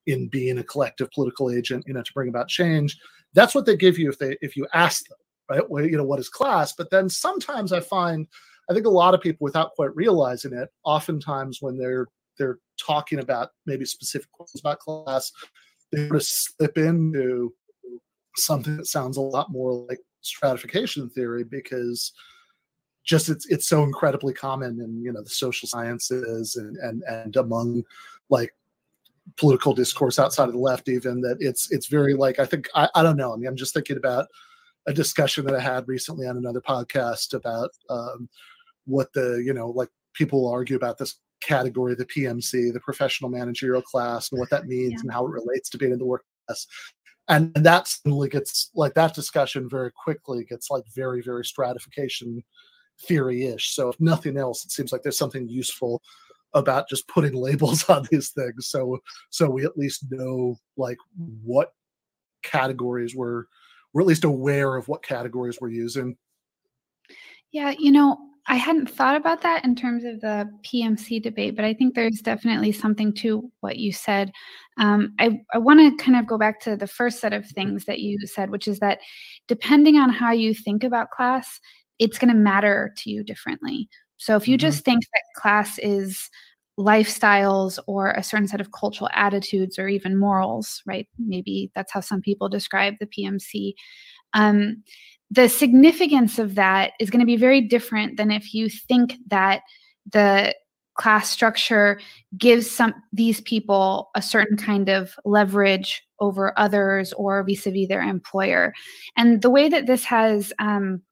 [SPEAKER 3] in being a collective political agent, you know, to bring about change. That's what they give you if they if you ask them right? Well, you know, what is class? But then sometimes I find, I think a lot of people, without quite realizing it, oftentimes when they're they're talking about maybe specific questions about class, they sort of slip into something that sounds a lot more like stratification theory because just it's it's so incredibly common in you know the social sciences and and and among like political discourse outside of the left even that it's it's very like i think i, I don't know i mean i'm just thinking about a discussion that I had recently on another podcast about um, what the you know like people argue about this category, the PMC, the professional managerial class, and what that means yeah. and how it relates to being in the workplace. And, and that suddenly gets like that discussion very quickly gets like very very stratification theory-ish. So if nothing else, it seems like there's something useful about just putting labels on these things so so we at least know like what categories we're we're at least aware of what categories we're using.
[SPEAKER 12] Yeah, you know, I hadn't thought about that in terms of the PMC debate, but I think there's definitely something to what you said. Um, I, I want to kind of go back to the first set of things that you said, which is that depending on how you think about class, it's going to matter to you differently. So if you mm-hmm. just think that class is lifestyles or a certain set of cultural attitudes or even morals, right? Maybe that's how some people describe the PMC. Um, the significance of that is going to be very different than if you think that the class structure gives some these people a certain kind of leverage over others or vis-a-vis their employer and the way that this has um,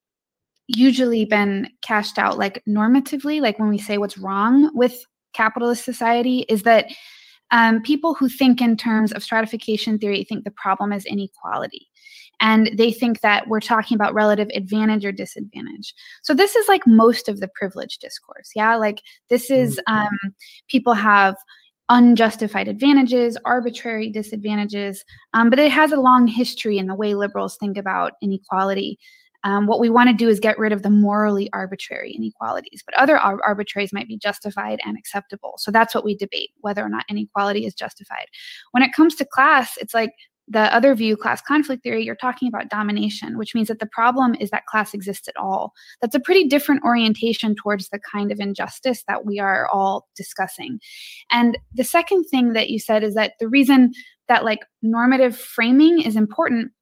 [SPEAKER 12] usually been cashed out like normatively like when we say what's wrong with capitalist society is that um, people who think in terms of stratification theory think the problem is inequality. And they think that we're talking about relative advantage or disadvantage. So, this is like most of the privilege discourse. Yeah. Like, this is mm-hmm. um, people have unjustified advantages, arbitrary disadvantages, um, but it has a long history in the way liberals think about inequality. Um, what we want to do is get rid of the morally arbitrary inequalities, but other ar- arbitraries might be justified and acceptable. So that's what we debate whether or not inequality is justified. When it comes to class, it's like the other view, class conflict theory, you're talking about domination, which means that the problem is that class exists at all. That's a pretty different orientation towards the kind of injustice that we are all discussing. And the second thing that you said is that the reason that like normative framing is important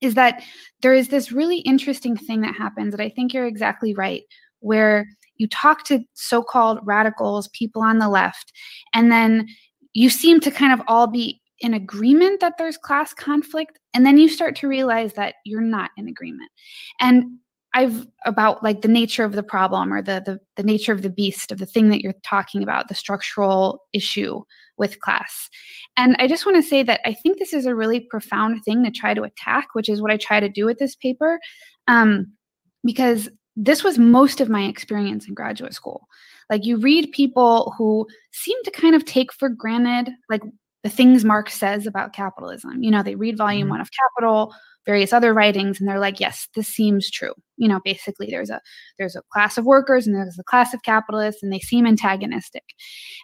[SPEAKER 12] is that there is this really interesting thing that happens that I think you're exactly right, where you talk to so called radicals, people on the left, and then you seem to kind of all be in agreement that there's class conflict. And then you start to realize that you're not in agreement. And I've about like the nature of the problem or the, the the nature of the beast of the thing that you're talking about, the structural issue with class. And I just want to say that I think this is a really profound thing to try to attack, which is what I try to do with this paper, um, because this was most of my experience in graduate school. Like you read people who seem to kind of take for granted, like the things Marx says about capitalism. You know, they read volume mm-hmm. one of Capital, various other writings, and they're like, yes, this seems true. You know, basically there's a there's a class of workers and there's a class of capitalists, and they seem antagonistic.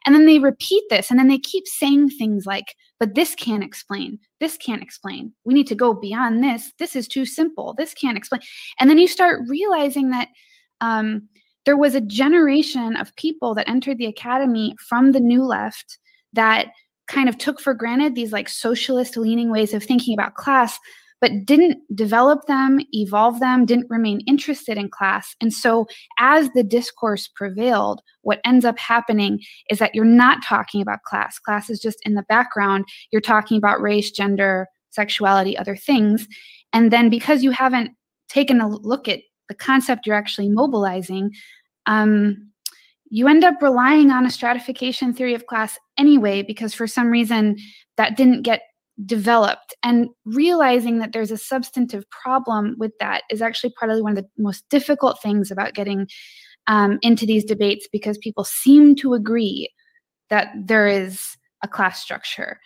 [SPEAKER 12] And then they repeat this, and then they keep saying things like, but this can't explain. This can't explain. We need to go beyond this. This is too simple. This can't explain. And then you start realizing that um, there was a generation of people that entered the academy from the new left that kind of took for granted these like socialist leaning ways of thinking about class but didn't develop them evolve them didn't remain interested in class. And so as the discourse prevailed what ends up happening is that you're not talking about class. Class is just in the background. You're talking about race gender sexuality other things. And then because you haven't taken a look at the concept you're actually mobilizing um, you end up relying on a stratification theory of class anyway, because for some reason that didn't get developed. And realizing that there's a substantive problem with that is actually probably one of the most difficult things about getting um, into these debates because people seem to agree that there is a class structure.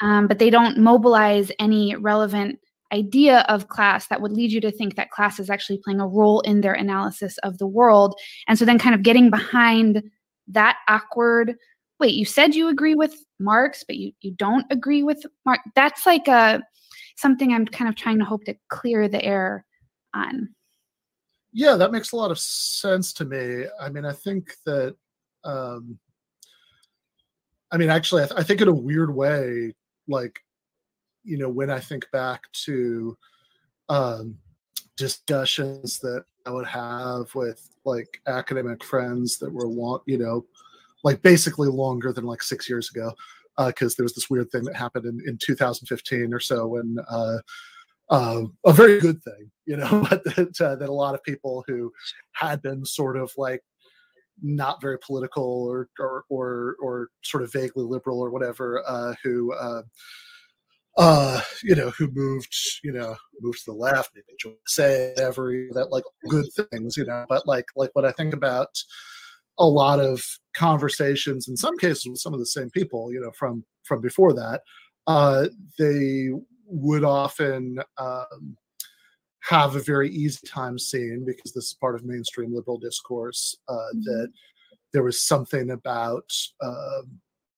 [SPEAKER 12] Um, but they don't mobilize any relevant idea of class that would lead you to think that class is actually playing a role in their analysis of the world. And so then kind of getting behind that awkward wait, you said you agree with Marx, but you, you don't agree with Marx. That's like a something I'm kind of trying to hope to clear the air on.
[SPEAKER 3] Yeah, that makes a lot of sense to me. I mean, I think that um I mean, actually, I, th- I think in a weird way, like you know, when I think back to um, discussions that I would have with like academic friends that were long, you know, like basically longer than like six years ago, because uh, there was this weird thing that happened in, in 2015 or so when uh, uh, a very good thing, you know, but that, uh, that a lot of people who had been sort of like not very political or or or, or sort of vaguely liberal or whatever, uh, who uh, you know, who moved, you know, moved to the left, maybe joined say every that like good things, you know. But like like what I think about a lot of conversations, in some cases with some of the same people, you know, from from before that, uh, they would often um, have a very easy time seeing because this is part of mainstream liberal discourse uh, mm-hmm. that there was something about uh,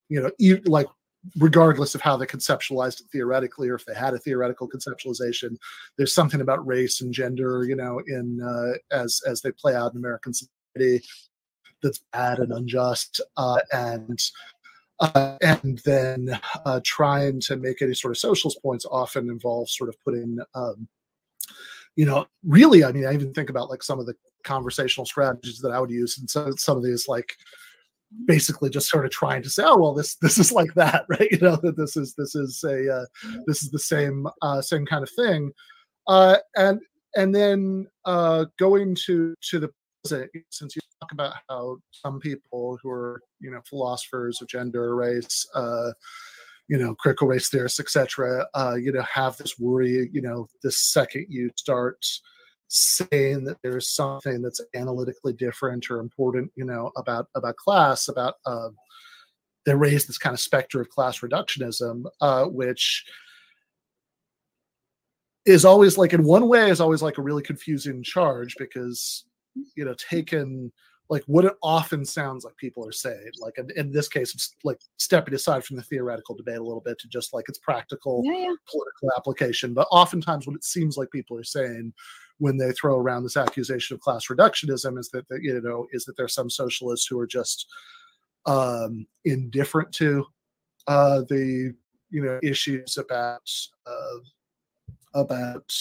[SPEAKER 3] you know like regardless of how they conceptualized it theoretically or if they had a theoretical conceptualization there's something about race and gender you know in uh, as as they play out in american society that's bad and unjust uh, and uh, and then uh, trying to make any sort of socialist points often involves sort of putting um, you know really i mean i even think about like some of the conversational strategies that i would use and so some of these like basically just sort of trying to say, oh well, this this is like that, right? You know that this is this is a uh, this is the same uh, same kind of thing, uh, and and then uh, going to to the present, since you talk about how some people who are you know philosophers of gender, race. Uh, you know, critical race theorists, etc. Uh, you know, have this worry. You know, the second you start saying that there's something that's analytically different or important, you know, about about class, about uh, they raise this kind of specter of class reductionism, uh, which is always like in one way is always like a really confusing charge because you know taken like what it often sounds like people are saying like in, in, this case it's like stepping aside from the theoretical debate a little bit to just like its practical yeah, yeah. political application but oftentimes what it seems like people are saying when they throw around this accusation of class reductionism is that, you know is that there's some socialists who are just um, indifferent to uh, the you know issues about uh, about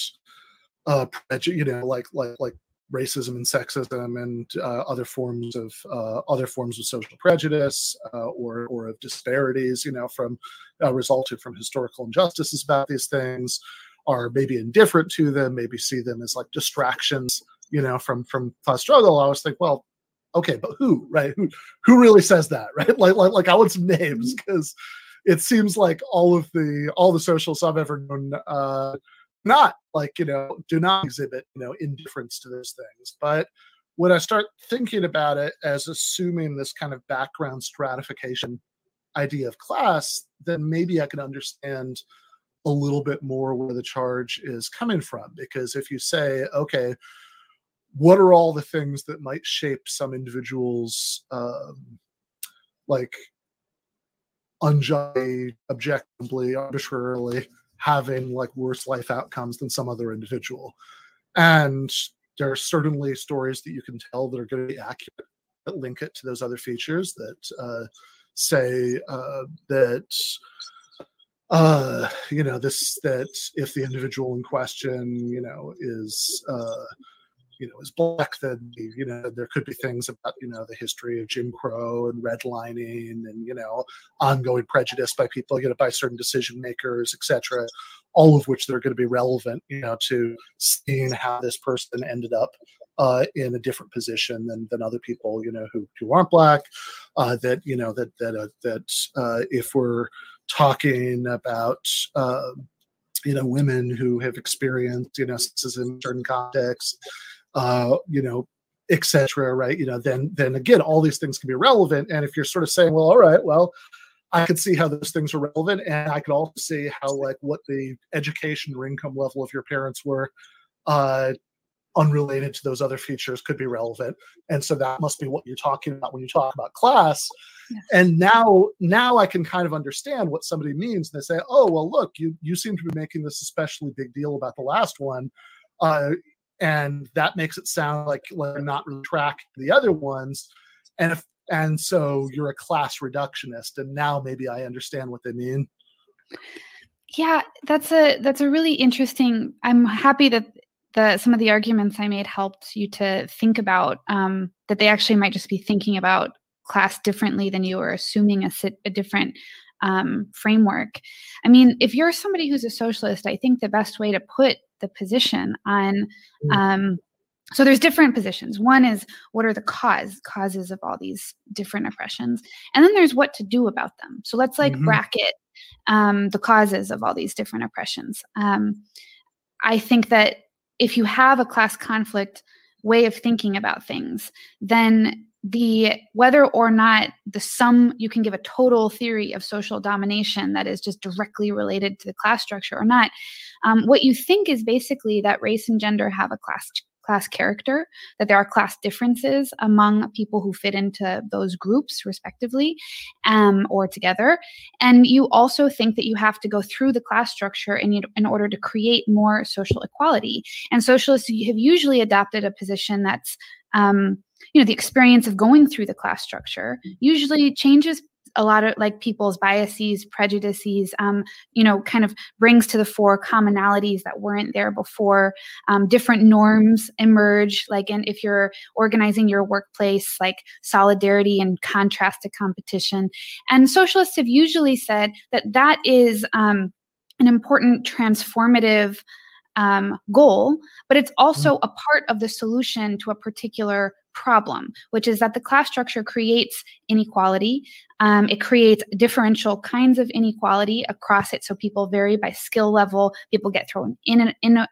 [SPEAKER 3] uh, you know like like like racism and sexism and uh, other forms of uh, other forms of social prejudice uh, or or of disparities you know from uh, resulted from historical injustices about these things are maybe indifferent to them, maybe see them as like distractions, you know, from from class struggle. I always think, well, okay, but who, right? Who who really says that, right? Like like like I want some names because it seems like all of the all the socialists I've ever known uh, not like you know do not exhibit you know indifference to those things, but when I start thinking about it as assuming this kind of background stratification idea of class, then maybe I can understand a little bit more where the charge is coming from. Because if you say, okay, what are all the things that might shape some individuals um, like unjustly, objectively, arbitrarily having like worse life outcomes than some other individual? And there are certainly stories that you can tell that are going to be accurate that link it to those other features that uh, say uh, that uh, you know this that if the individual in question you know is uh, you know is black then you know there could be things about you know the history of jim crow and redlining and you know ongoing prejudice by people you know by certain decision makers etc all of which they're going to be relevant you know to seeing how this person ended up uh, in a different position than, than other people you know who, who aren't black uh, that you know that that uh, that uh, if we're talking about uh, you know women who have experienced you know sexism in certain contexts uh, you know, etc. Right? You know, then then again, all these things can be relevant. And if you're sort of saying, well, all right, well, I could see how those things are relevant, and I could also see how like what the education or income level of your parents were, uh, unrelated to those other features, could be relevant. And so that must be what you're talking about when you talk about class. Yes. And now, now I can kind of understand what somebody means. They say, "Oh, well, look, you you seem to be making this especially big deal about the last one." Uh, and that makes it sound like they're not really track the other ones and if and so you're a class reductionist and now maybe i understand what they mean
[SPEAKER 12] yeah that's a that's a really interesting i'm happy that the some of the arguments i made helped you to think about um, that they actually might just be thinking about class differently than you were assuming a, a different um, framework. I mean if you're somebody who's a socialist i think the best way to put the position on mm. um, so there's different positions. One is what are the cause causes of all these different oppressions? And then there's what to do about them. So let's like mm-hmm. bracket um, the causes of all these different oppressions. Um, i think that if you have a class conflict way of thinking about things then the whether or not the sum you can give a total theory of social domination that is just directly related to the class structure or not um, what you think is basically that race and gender have a class class character that there are class differences among people who fit into those groups respectively um, or together. And you also think that you have to go through the class structure in, in order to create more social equality. And socialists have usually adopted a position that's um, you know the experience of going through the class structure usually changes a lot of like people's biases prejudices um, you know kind of brings to the fore commonalities that weren't there before um, different norms emerge like and if you're organizing your workplace like solidarity and contrast to competition and socialists have usually said that that is um, an important transformative um, goal, but it's also mm. a part of the solution to a particular problem, which is that the class structure creates inequality. Um, it creates differential kinds of inequality across it. So people vary by skill level. People get thrown in and in a,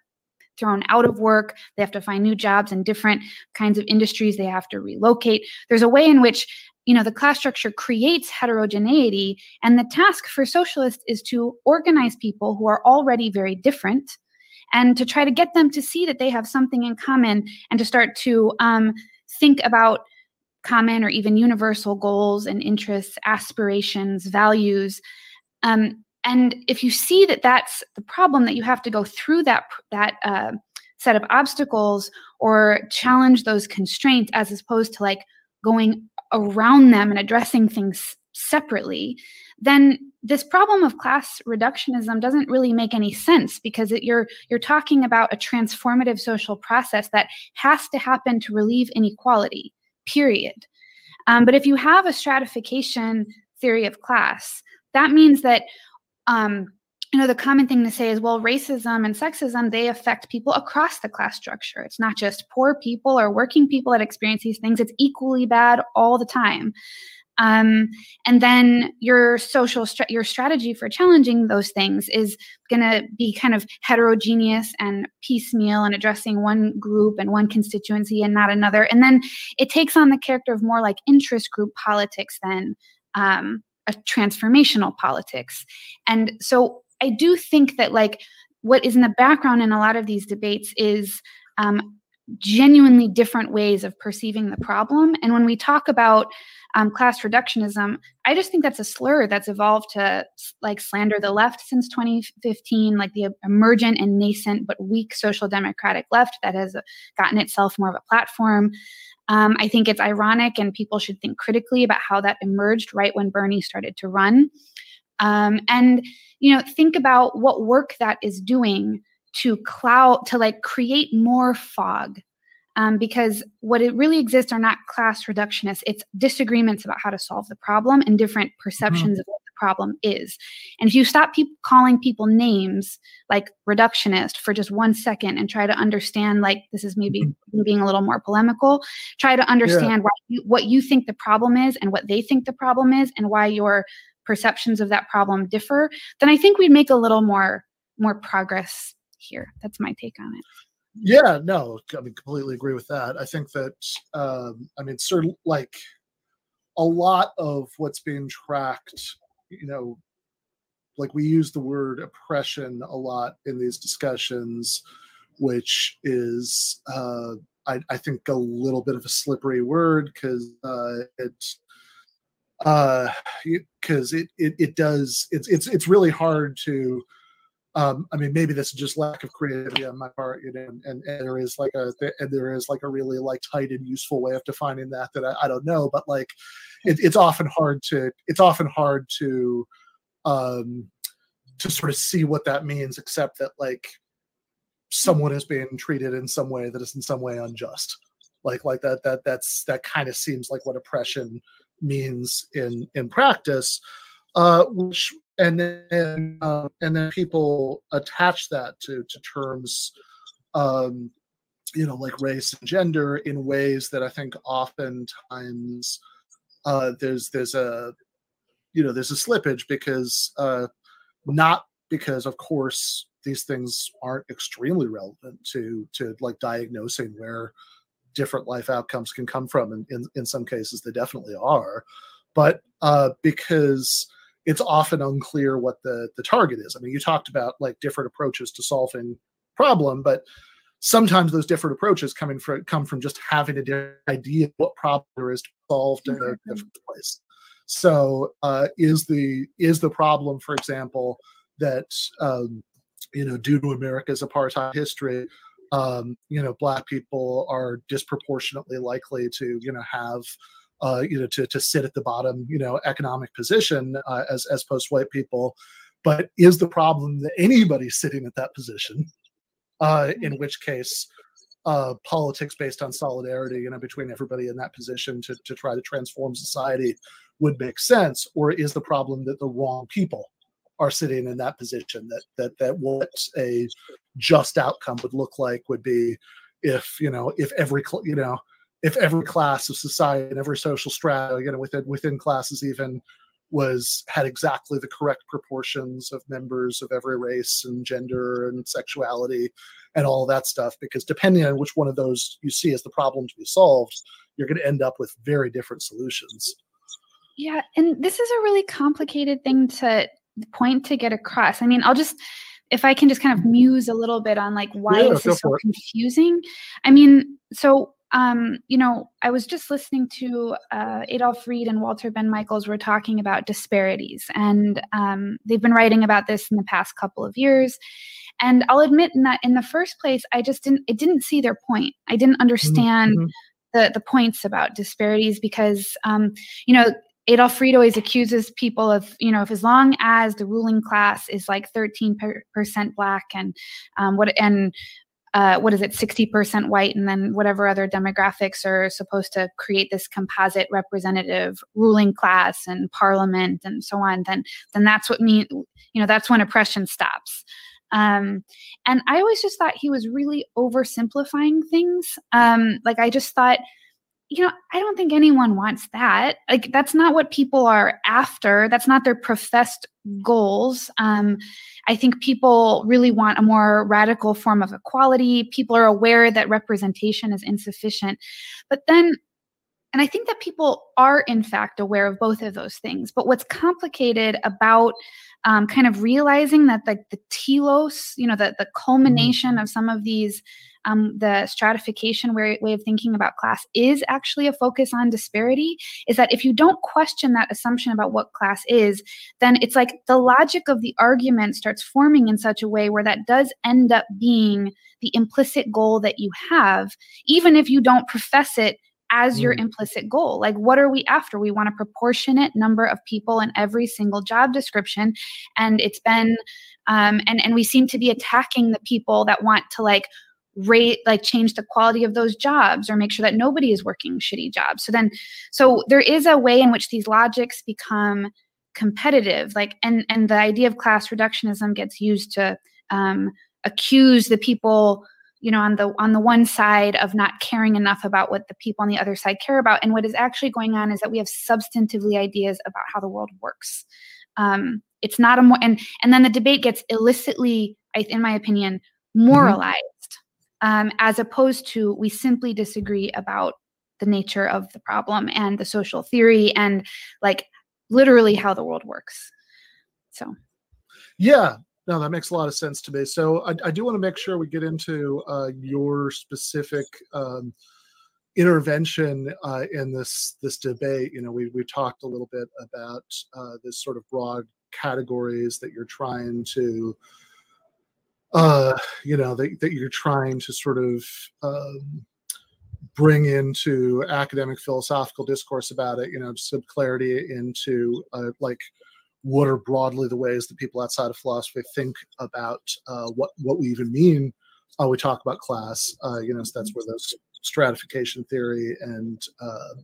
[SPEAKER 12] thrown out of work. They have to find new jobs in different kinds of industries. They have to relocate. There's a way in which you know the class structure creates heterogeneity and the task for socialists is to organize people who are already very different and to try to get them to see that they have something in common and to start to um, think about common or even universal goals and interests, aspirations, values. Um, and if you see that that's the problem, that you have to go through that that uh, set of obstacles or challenge those constraints, as opposed to like going around them and addressing things separately, then this problem of class reductionism doesn't really make any sense because it, you're you're talking about a transformative social process that has to happen to relieve inequality period. Um, but if you have a stratification theory of class that means that um, you know the common thing to say is well racism and sexism they affect people across the class structure. It's not just poor people or working people that experience these things. It's equally bad all the time um, and then your social your strategy for challenging those things is going to be kind of heterogeneous and piecemeal and addressing one group and one constituency and not another. And then it takes on the character of more like interest group politics than um, a transformational politics. And so i do think that like what is in the background in a lot of these debates is um, genuinely different ways of perceiving the problem. And when we talk about um, class reductionism i just think that's a slur that's evolved to like slander the left since 2015 like the emergent and nascent but weak social democratic left that has gotten itself more of a platform. Um, i think it's ironic and people should think critically about how that emerged right when bernie started to run. Um, and you know think about what work that is doing to cloud to like create more fog um, because what it really exists are not class reductionists it's disagreements about how to solve the problem and different perceptions mm-hmm. of what the problem is and if you stop people calling people names like reductionist for just one second and try to understand like this is maybe mm-hmm. being a little more polemical try to understand yeah. you, what you think the problem is and what they think the problem is and why your perceptions of that problem differ then i think we'd make a little more more progress here that's my take on it
[SPEAKER 3] yeah, no, I mean, completely agree with that. I think that, um, I mean, sort of like a lot of what's being tracked, you know, like we use the word oppression a lot in these discussions, which is, uh, I, I think, a little bit of a slippery word because uh, it's uh because it, it it does it's it's it's really hard to um, I mean, maybe this is just lack of creativity on my part, you know, and, and, and there is like a and there is like a really like tight and useful way of defining that that I, I don't know, but like it, it's often hard to it's often hard to um to sort of see what that means, except that like someone is being treated in some way that is in some way unjust. Like like that that that's that kind of seems like what oppression means in in practice uh, which and then uh, and then people attach that to to terms um, you know like race and gender in ways that i think oftentimes uh, there's there's a you know there's a slippage because uh, not because of course these things aren't extremely relevant to to like diagnosing where different life outcomes can come from and in, in some cases they definitely are. But uh, because it's often unclear what the the target is. I mean, you talked about like different approaches to solving problem, but sometimes those different approaches coming from come from just having a different idea of what problem there is to solve in the different place. So, uh, is the is the problem, for example, that um, you know, due to America's apartheid history, um, you know, black people are disproportionately likely to you know have uh, you know, to, to sit at the bottom, you know, economic position uh, as, as post white people. But is the problem that anybody's sitting at that position? Uh, in mm-hmm. which case, uh, politics based on solidarity, you know, between everybody in that position to, to try to transform society would make sense, or is the problem that the wrong people are sitting in that position? That that that what a just outcome would look like would be if you know if every you know if every class of society and every social strata, you know, within within classes even was had exactly the correct proportions of members of every race and gender and sexuality and all that stuff because depending on which one of those you see as the problem to be solved you're going to end up with very different solutions.
[SPEAKER 12] Yeah and this is a really complicated thing to point to get across. I mean i'll just if i can just kind of muse a little bit on like why yeah, this is so confusing. I mean so um, you know, I was just listening to uh, Adolph Reed and Walter Benn Michaels were talking about disparities, and um, they've been writing about this in the past couple of years. And I'll admit in that in the first place, I just didn't it didn't see their point. I didn't understand mm-hmm. the the points about disparities because um, you know Adolph Reed always accuses people of, you know, if as long as the ruling class is like 13% black and um, what and uh, what is it, 60% white, and then whatever other demographics are supposed to create this composite representative ruling class and parliament and so on, then then that's what mean you know that's when oppression stops. Um, and I always just thought he was really oversimplifying things. Um, like I just thought you know, I don't think anyone wants that. Like, that's not what people are after. That's not their professed goals. Um, I think people really want a more radical form of equality. People are aware that representation is insufficient. But then, and I think that people are, in fact, aware of both of those things. But what's complicated about um, kind of realizing that like the telos, you know, the, the culmination mm-hmm. of some of these um, the stratification way, way of thinking about class is actually a focus on disparity is that if you don't question that assumption about what class is, then it's like the logic of the argument starts forming in such a way where that does end up being the implicit goal that you have, even if you don't profess it as your mm. implicit goal. Like, what are we after? We want a proportionate number of people in every single job description. And it's been, um, and, and we seem to be attacking the people that want to like rate like change the quality of those jobs or make sure that nobody is working shitty jobs. So then so there is a way in which these logics become competitive like and and the idea of class reductionism gets used to um, accuse the people you know on the on the one side of not caring enough about what the people on the other side care about. And what is actually going on is that we have substantively ideas about how the world works. Um, it's not a more and and then the debate gets illicitly in my opinion mm-hmm. moralized um, as opposed to we simply disagree about the nature of the problem and the social theory and like literally how the world works. So,
[SPEAKER 3] yeah, no, that makes a lot of sense to me. So, I, I do want to make sure we get into uh, your specific um, intervention uh, in this this debate. You know, we we talked a little bit about uh, this sort of broad categories that you're trying to uh, you know, that, that you're trying to sort of um, bring into academic philosophical discourse about it, you know, some clarity into uh, like what are broadly the ways that people outside of philosophy think about uh, what what we even mean when we talk about class. Uh, you know, so that's where those stratification theory and uh,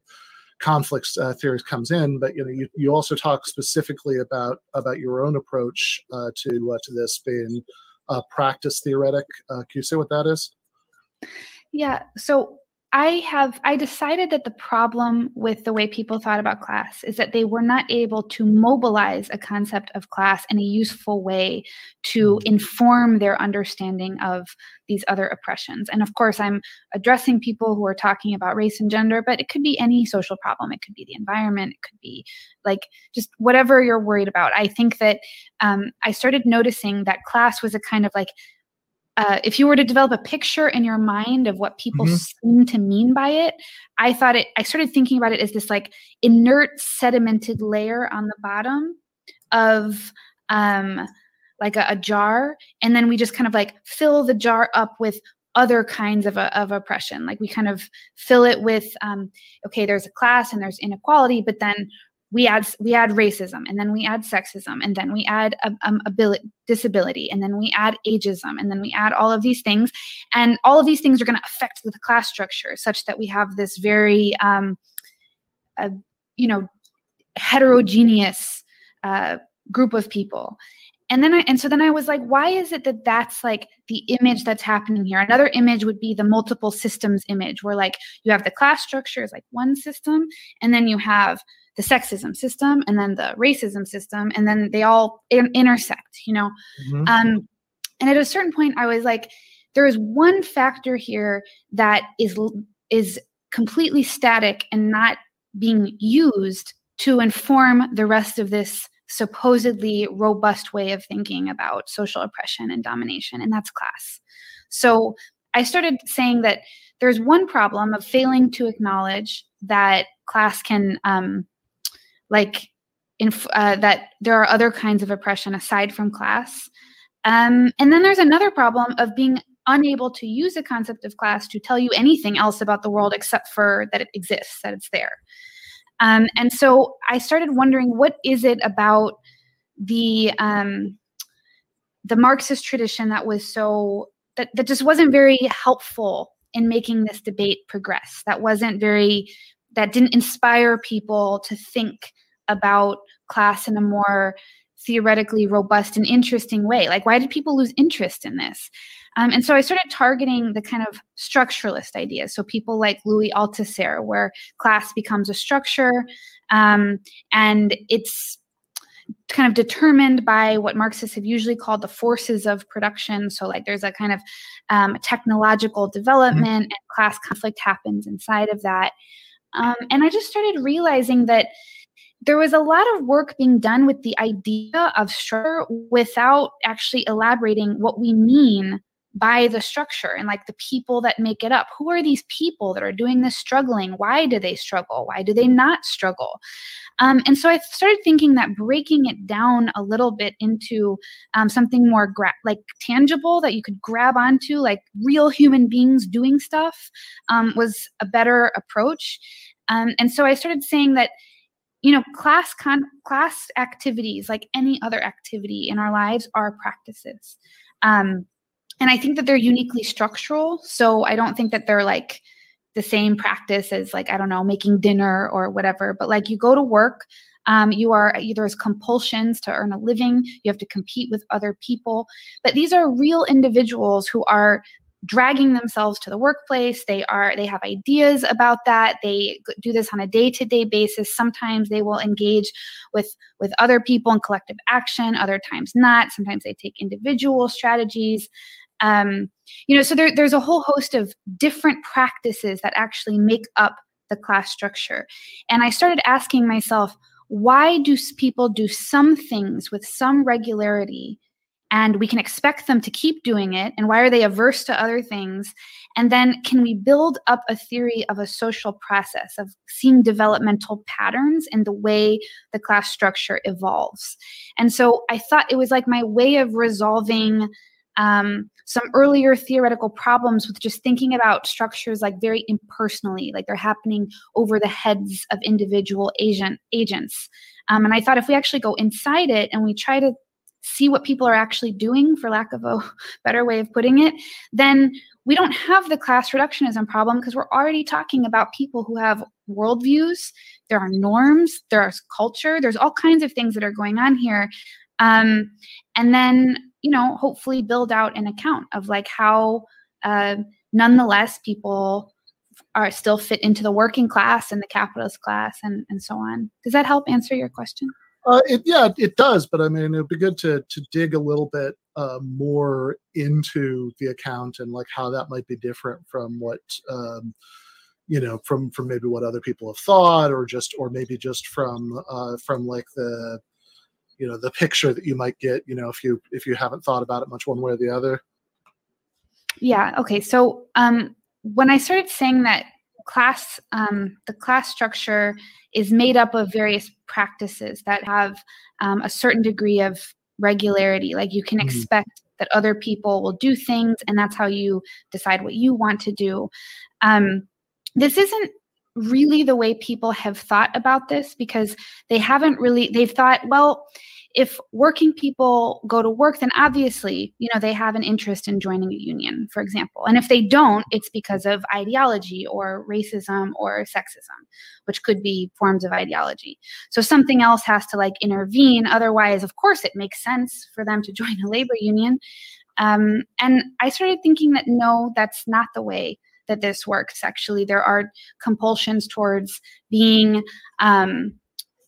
[SPEAKER 3] conflicts uh, theories comes in. But you know, you, you also talk specifically about about your own approach uh, to uh, to this being uh, practice theoretic. Can you say what that is?
[SPEAKER 12] Yeah. So I have I decided that the problem with the way people thought about class is that they were not able to mobilize a concept of class in a useful way to mm. inform their understanding of these other oppressions. And of course, I'm addressing people who are talking about race and gender, but it could be any social problem. It could be the environment. It could be like just whatever you're worried about. I think that um, I started noticing that class was a kind of like uh, if you were to develop a picture in your mind of what people mm-hmm. seem to mean by it, I thought it, I started thinking about it as this like inert sedimented layer on the bottom of um, like a, a jar. And then we just kind of like fill the jar up with other kinds of, of oppression. Like we kind of fill it with, um, okay, there's a class and there's inequality, but then we add we add racism and then we add sexism and then we add um, ability, disability and then we add ageism and then we add all of these things. And all of these things are going to affect the class structure such that we have this very um, uh, you know heterogeneous uh, group of people and then I, and so then I was like, why is it that that's like the image that's happening here? Another image would be the multiple systems image, where like you have the class structure is like one system, and then you have the sexism system and then the racism system and then they all in- intersect you know mm-hmm. um, and at a certain point i was like there is one factor here that is is completely static and not being used to inform the rest of this supposedly robust way of thinking about social oppression and domination and that's class so i started saying that there's one problem of failing to acknowledge that class can um, like in, uh, that there are other kinds of oppression aside from class. Um, and then there's another problem of being unable to use the concept of class to tell you anything else about the world except for that it exists, that it's there. Um, and so I started wondering what is it about the um, the Marxist tradition that was so that that just wasn't very helpful in making this debate progress. That wasn't very that didn't inspire people to think about class in a more theoretically robust and interesting way. Like, why did people lose interest in this? Um, and so I started targeting the kind of structuralist ideas. So people like Louis Althusser, where class becomes a structure um, and it's kind of determined by what Marxists have usually called the forces of production. So, like, there's a kind of um, technological development, mm-hmm. and class conflict happens inside of that. Um, and I just started realizing that there was a lot of work being done with the idea of structure without actually elaborating what we mean by the structure and like the people that make it up. Who are these people that are doing this struggling? Why do they struggle? Why do they not struggle? Um, and so I started thinking that breaking it down a little bit into um, something more gra- like tangible that you could grab onto, like real human beings doing stuff, um, was a better approach. Um, and so I started saying that you know class con- class activities like any other activity in our lives are practices um, and i think that they're uniquely structural. So i don't think that they're like the same practice as like i don't know making dinner or whatever. But like you go to work um, you are either as compulsions to earn a living. You have to compete with other people. But these are real individuals who are dragging themselves to the workplace. They are they have ideas about that. They do this on a day-to-day basis. Sometimes they will engage with with other people in collective action. Other times not. Sometimes they take individual strategies um, you know so there, there's a whole host of different practices that actually make up the class structure. And i started asking myself why do people do some things with some regularity and we can expect them to keep doing it? And why are they averse to other things? And then can we build up a theory of a social process of seeing developmental patterns in the way the class structure evolves? And so i thought it was like my way of resolving um, some earlier theoretical problems with just thinking about structures like very impersonally like they're happening over the heads of individual agent agents um, and i thought if we actually go inside it and we try to see what people are actually doing, for lack of a better way of putting it, then we don't have the class reductionism problem because we're already talking about people who have worldviews, there are norms, there's culture, there's all kinds of things that are going on here. Um, and then, you know, hopefully build out an account of like how uh, nonetheless people are still fit into the working class and the capitalist class and, and so on. Does that help answer your question?
[SPEAKER 3] Uh, it, yeah, it does. But I mean, it'd be good to to dig a little bit uh, more into the account and like how that might be different from what um, you know from from maybe what other people have thought, or just or maybe just from uh, from like the you know the picture that you might get. You know, if you if you haven't thought about it much one way or the other.
[SPEAKER 12] Yeah. Okay. So um, when I started saying that class um, the class structure is made up of various practices that have um, a certain degree of regularity like you can mm-hmm. expect that other people will do things and that's how you decide what you want to do um, this isn't really the way people have thought about this because they haven't really they've thought well if working people go to work, then obviously, you know, they have an interest in joining a union, for example. And if they don't, it's because of ideology or racism or sexism, which could be forms of ideology. So something else has to like intervene. Otherwise, of course, it makes sense for them to join a labor union. Um, and I started thinking that no, that's not the way that this works. Actually, there are compulsions towards being um,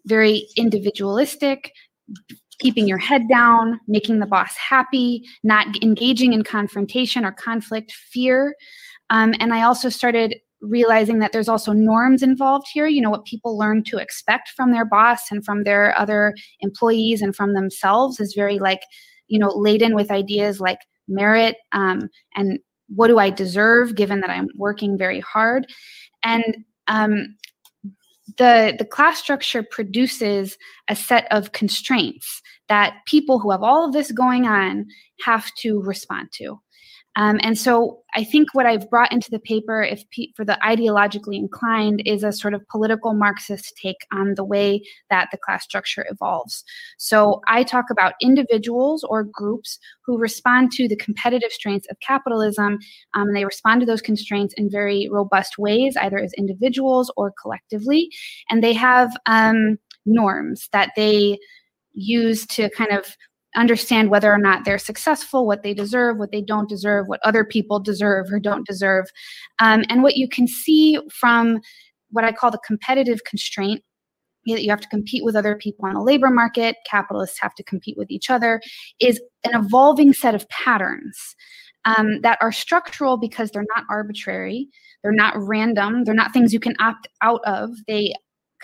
[SPEAKER 12] very individualistic, keeping your head down, making the boss happy, not engaging in confrontation or conflict, fear. Um, and I also started realizing that there's also norms involved here, you know, what people learn to expect from their boss and from their other employees and from themselves is very like, you know, laden with ideas like merit um, and what do I deserve given that I'm working very hard. And um, the the class structure produces a set of constraints that people who have all of this going on have to respond to Um, and so I think what I've brought into the paper, if for the ideologically inclined, is a sort of political Marxist take on the way that the class structure evolves. So I talk about individuals or groups who respond to the competitive strengths of capitalism, um, and they respond to those constraints in very robust ways, either as individuals or collectively, and they have um, norms that they use to kind of understand whether or not they're successful, what they deserve, what they don't deserve, what other people deserve or don't deserve. Um, and what you can see from what I call the competitive constraint that you have to compete with other people on the labor market, capitalists have to compete with each other, is an evolving set of patterns. Um, that are structural because they're not arbitrary they're not random they're not things you can opt out of they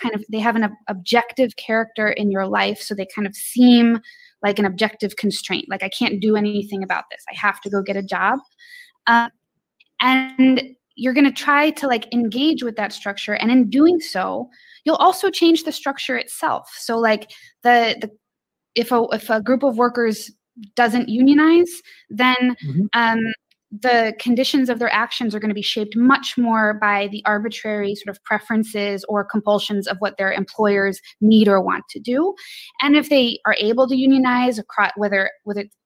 [SPEAKER 12] kind of they have an ob- objective character in your life so they kind of seem like an objective constraint like i can't do anything about this. I have to go get a job. Uh, and you're going to try to like engage with that structure and in doing so you'll also change the structure itself. So like the the if a if a group of workers doesn't unionize then mm-hmm. um, the conditions of their actions are going to be shaped much more by the arbitrary sort of preferences or compulsions of what their employers need or want to do. And if they are able to unionize across whether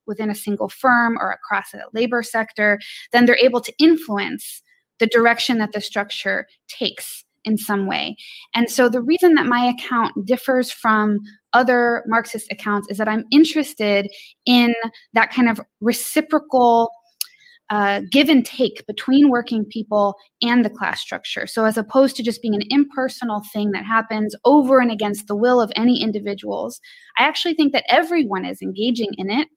[SPEAKER 12] within a single firm or across a labor sector, then they're able to influence the direction that the structure takes in some way. And so the reason that my account differs from other Marxist accounts is that I'm interested in that kind of reciprocal uh, give and take between working people and the class structure. So, as opposed to just being an impersonal thing that happens over and against the will of any individuals, I actually think that everyone is engaging in it.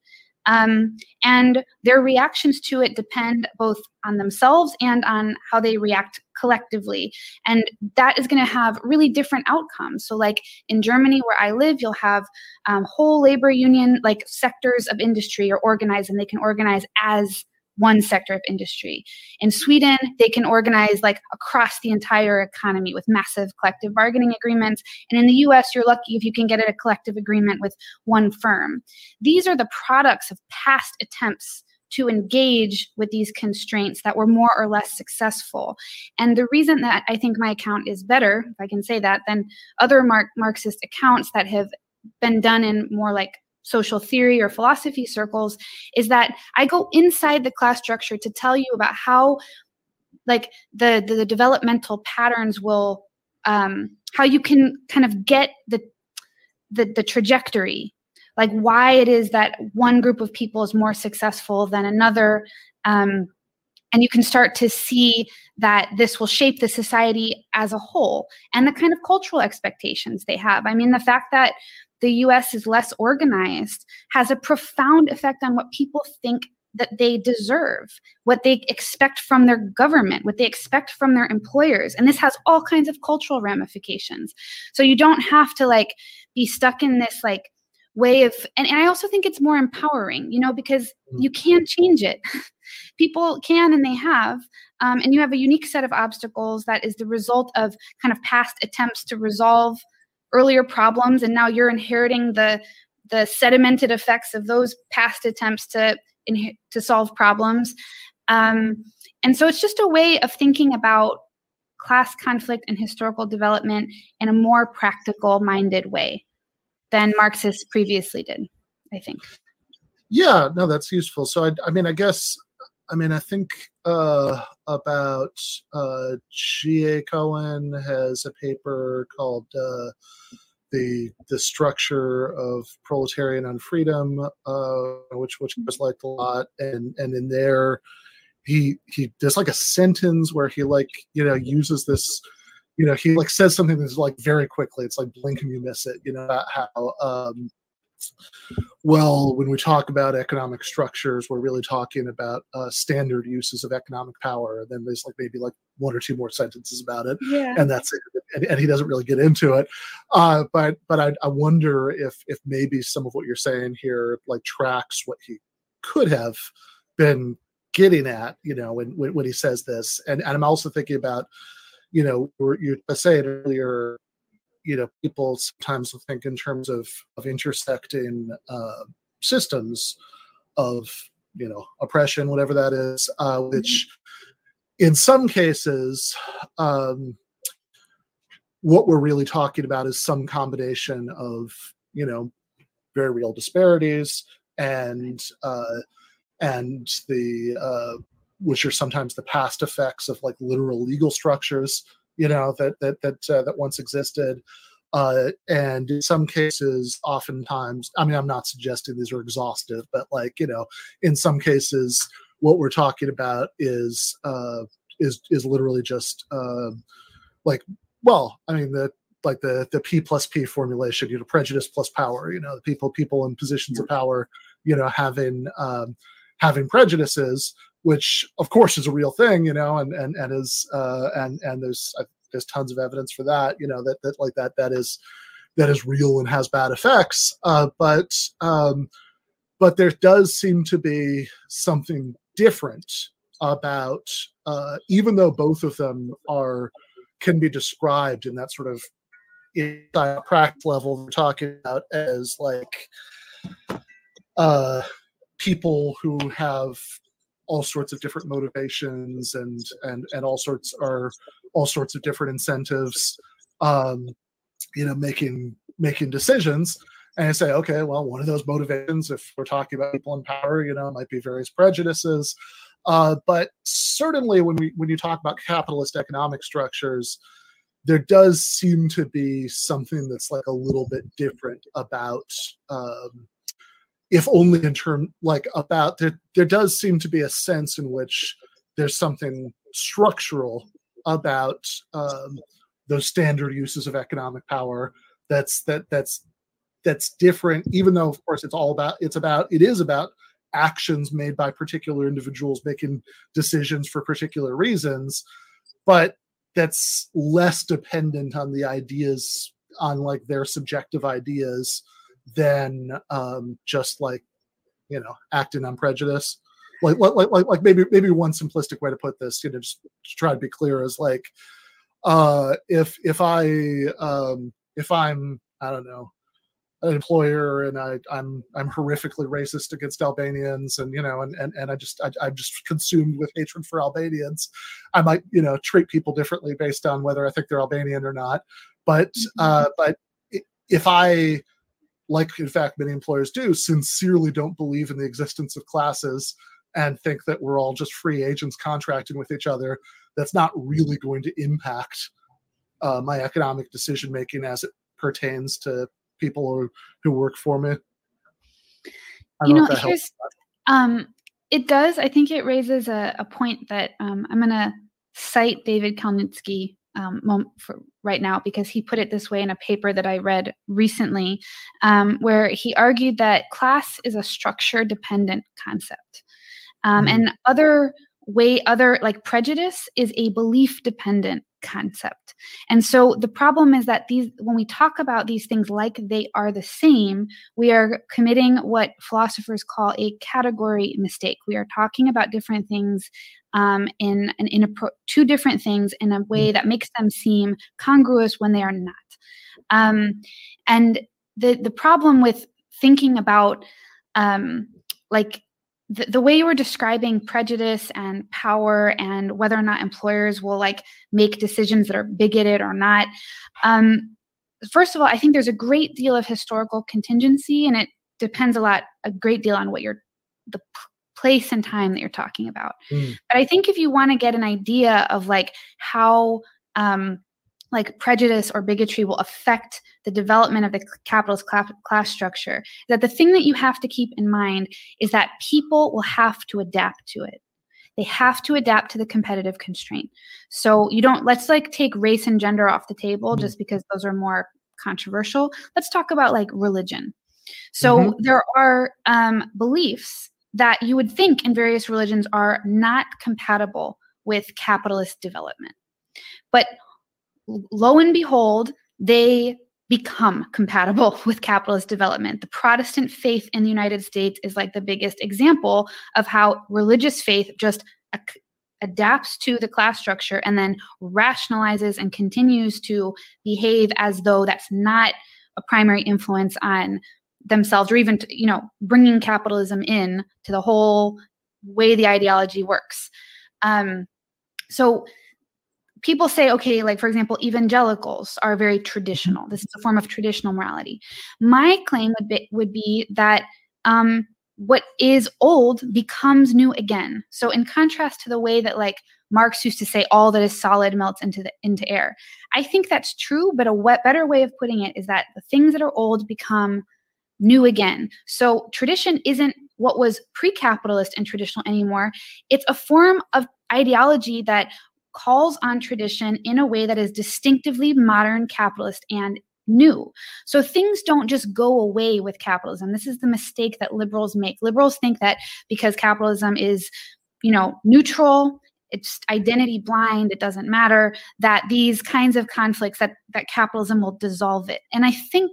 [SPEAKER 12] Um, and their reactions to it depend both on themselves and on how they react collectively. And that is going to have really different outcomes. So, like in Germany, where I live, you'll have um, whole labor union, like sectors of industry are organized and they can organize as one sector of industry. In Sweden, they can organize like across the entire economy with massive collective bargaining agreements. And in the US, you're lucky if you can get a collective agreement with one firm. These are the products of past attempts to engage with these constraints that were more or less successful. And the reason that I think my account is better, if I can say that, than other Mar- Marxist accounts that have been done in more like social theory or philosophy circles is that I go inside the class structure to tell you about how like the the, the developmental patterns will um, how you can kind of get the the, the trajectory. Like why it is that one group of people is more successful than another um, and you can start to see that this will shape the society as a whole and the kind of cultural expectations they have. I mean the fact that the US is less organized has a profound effect on what people think that they deserve, what they expect from their government, what they expect from their employers. And this has all kinds of cultural ramifications. So you don't have to like be stuck in this like way of and, and I also think it's more empowering, you know, because mm. you can change it. People can and they have. Um, and you have a unique set of obstacles that is the result of kind of past attempts to resolve earlier problems and now you're inheriting the the sedimented effects of those past attempts to to solve problems. Um, and so it's just a way of thinking about class conflict and historical development in a more practical minded way than marxists previously did i think.
[SPEAKER 3] Yeah no that's useful. So i, I mean i guess i mean i think uh, about uh, G.A. Cohen has a paper called uh, the the structure of proletarian unfreedom, uh, which which was liked a lot, and and in there he he does like a sentence where he like you know uses this you know he like says something that's like very quickly it's like blink and you miss it you know about how um well, when we talk about economic structures, we're really talking about uh, standard uses of economic power. And then there's like maybe like one or two more sentences about it,
[SPEAKER 12] yeah.
[SPEAKER 3] and that's it. And, and, he doesn't really get into it. Uh, but but I, I wonder if if maybe some of what you're saying here like tracks what he could have been getting at, you know, when when, when he says this. And, and I'm also thinking about, you know, you said earlier you know people sometimes think in terms of of intersecting uh, systems of you know oppression, whatever that is, uh, which in some cases. Um, what we're really talking about is some combination of you know very real disparities and uh, and the uh, which are sometimes the past effects of like literal legal structures you know that that that uh, that once existed uh, and in some cases oftentimes i mean i'm not suggesting these are exhaustive but like you know in some cases what we're talking about is uh is is literally just uh, like well i mean the like the the p plus p formulation you know prejudice plus power you know the people people in positions of power you know having um having prejudices which of course is a real thing you know and and and is uh and and there's uh, there's tons of evidence for that you know that that like that that is that is real and has bad effects. Uh but um but there does seem to be something different about uh even though both of them are can be described in that sort of practice level we're talking about as like uh people who have all sorts of different motivations and and and all sorts are all sorts of different incentives um you know making making decisions and I say, okay, well, one of those motivations, if we're talking about people in power, you know, might be various prejudices. Uh, but certainly, when we when you talk about capitalist economic structures, there does seem to be something that's like a little bit different about um, if only in term like about there there does seem to be a sense in which there's something structural about um, those standard uses of economic power that's that that's that's different even though of course it's all about it's about it is about actions made by particular individuals making decisions for particular reasons but that's less dependent on the ideas on like their subjective ideas than um, just like you know acting on prejudice like, like like like maybe maybe one simplistic way to put this you know just to try to be clear is like uh if if i um if i'm i don't know an employer and I, I'm I'm horrifically racist against Albanians and you know and and, and I just I, I'm just consumed with hatred for Albanians. I might you know treat people differently based on whether I think they're Albanian or not. But uh, but if I like in fact many employers do sincerely don't believe in the existence of classes and think that we're all just free agents contracting with each other, that's not really going to impact uh, my economic decision making as it pertains to people who, who work for me.
[SPEAKER 12] you know, know here's, um, it does. I think it raises a, a point that um, I'm going to cite David Calnitsky um, for right now because he put it this way in a paper that I read recently, um, where he argued that class is a structure dependent concept. Um, mm And other way, other like prejudice is a belief dependent concept. And so the problem is that these when we talk about these things like they are the same, we are committing what philosophers call a category mistake. We are talking about different things um, in an in a pro- two different things in a way mm. that makes them seem congruous when they are not. Um, and the the problem with thinking about um, like the, the way you were describing prejudice and power and whether or not employers will like make decisions that are bigoted or not um, first of all i think there's a great deal of historical contingency and it depends a lot a great deal on what your the place and time that you're talking about mm. but i think if you want to get an idea of like how um, like prejudice or bigotry will affect the development of the capitalist class structure that the thing that you have to keep in mind is that people will have to adapt to it. They have to adapt to the competitive constraint. So you don't let's like take race and gender off the table mm-hmm. just because those are more controversial. Let's talk about like religion. So mm-hmm. there are um, beliefs that you would think in various religions are not compatible with capitalist development. But lo and behold, they become compatible with capitalist development. The Protestant faith in the United States is like the biggest example of how religious faith just ac- adapts to the class structure and then rationalizes and continues to behave as though that's not a primary influence on themselves or even you know bringing capitalism in to the whole way the ideology works um, so people say okay like for example evangelicals are very traditional. This is a form of traditional morality. My claim would be, would be that um, what is old becomes new again. So in contrast to the way that like marx used to say all that is solid melts into the into air. I think that's true but a wet, better way of putting it is that the things that are old become new again. So tradition isn't what was pre-capitalist and traditional anymore. It's a form of ideology that calls on tradition in a way that is distinctively modern capitalist and new. So things don't just go away with capitalism. This is the mistake that liberals make. Liberals think that because capitalism is, you know, neutral, it's identity blind, it doesn't matter, that these kinds of conflicts that that capitalism will dissolve it. And I think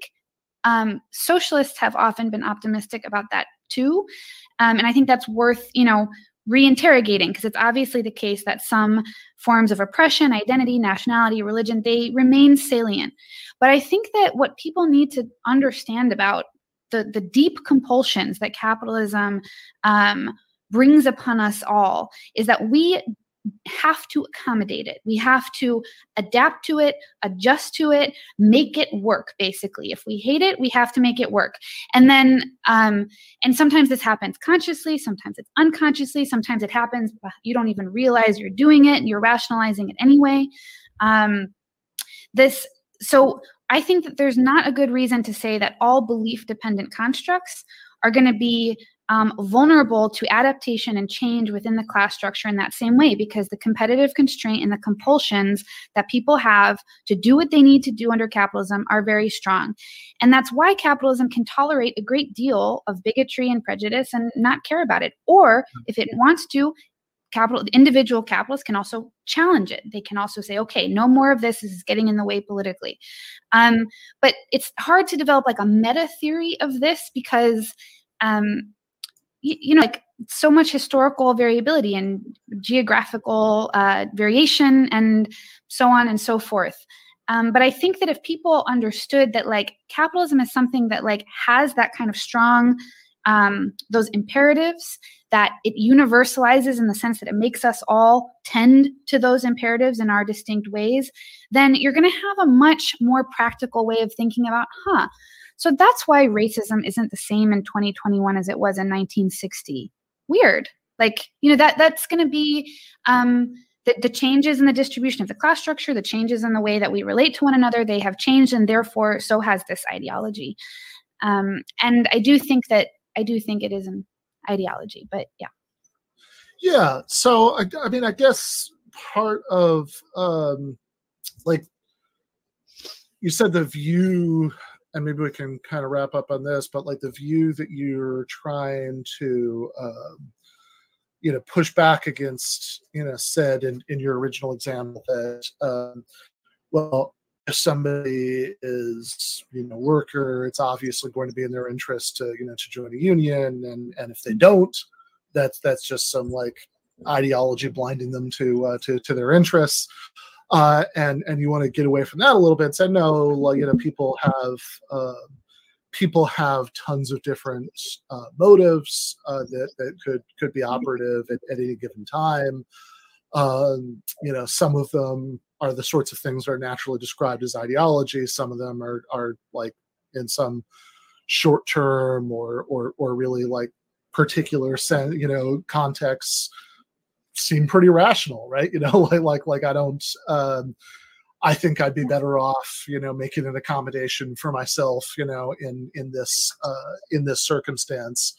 [SPEAKER 12] um, socialists have often been optimistic about that too. Um, and I think that's worth, you know, reinterrogating because it's obviously the case that some forms of oppression identity nationality religion they remain salient. But i think that what people need to understand about the the deep compulsions that capitalism um, brings upon us all is that we have to accommodate it. We have to adapt to it, adjust to it, make it work. Basically, if we hate it, we have to make it work. And then, um, and sometimes this happens consciously, sometimes it's unconsciously, sometimes it happens you don't even realize you're doing it, and you're rationalizing it anyway. Um, this so I think that there's not a good reason to say that all belief dependent constructs are going to be um, vulnerable to adaptation and change within the class structure in that same way because the competitive constraint and the compulsions that people have to do what they need to do under capitalism are very strong. And that's why capitalism can tolerate a great deal of bigotry and prejudice and not care about it. Or if it wants to, capital individual capitalists can also challenge it they can also say okay no more of this, this is getting in the way politically um, but it's hard to develop like a meta theory of this because um, you, you know like so much historical variability and geographical uh, variation and so on and so forth. Um, but i think that if people understood that like capitalism is something that like has that kind of strong um, those imperatives that it universalizes in the sense that it makes us all tend to those imperatives in our distinct ways then you're going to have a much more practical way of thinking about huh so that's why racism isn't the same in 2021 as it was in 1960. Weird. Like, you know, that that's going to be um, the, the changes in the distribution of the class structure, the changes in the way that we relate to one another, they have changed, and therefore so has this ideology. Um, and I do think that I do think it is an ideology, but yeah.
[SPEAKER 3] Yeah. So I, I mean, I guess part of um, like you said the view and maybe we can kind of wrap up on this, but like the view that you're trying to, um, you know, push back against, you know, said in, in your original example that, um, well, if somebody is, you know, worker, it's obviously going to be in their interest to, you know, to join a union, and and if they don't, that's that's just some like ideology blinding them to uh, to to their interests uh, and and you want to get away from that a little bit. Say no, like, you know, people have uh, people have tons of different uh, motives uh, that that could could be operative at, at any given time. Um, you know, some of them are the sorts of things that are naturally described as ideology. Some of them are are like in some short term or or or really like particular you know, contexts seem pretty rational, right? You know, like like like I don't. Um, I think I'd be better off, you know, making an accommodation for myself, you know, in in this uh, in this circumstance.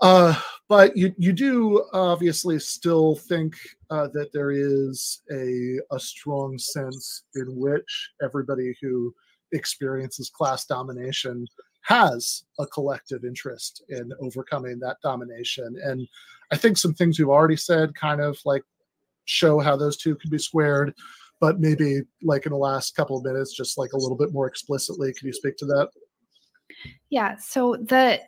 [SPEAKER 3] Uh, but you you do obviously still think uh, that there is a a strong sense in which everybody who experiences class domination has a collective interest in overcoming that domination. And I think some things we've already said kind of like show how those two can be squared, but maybe like in the last couple of minutes, just like a little bit more explicitly. Can you speak to that?
[SPEAKER 12] Yeah. So the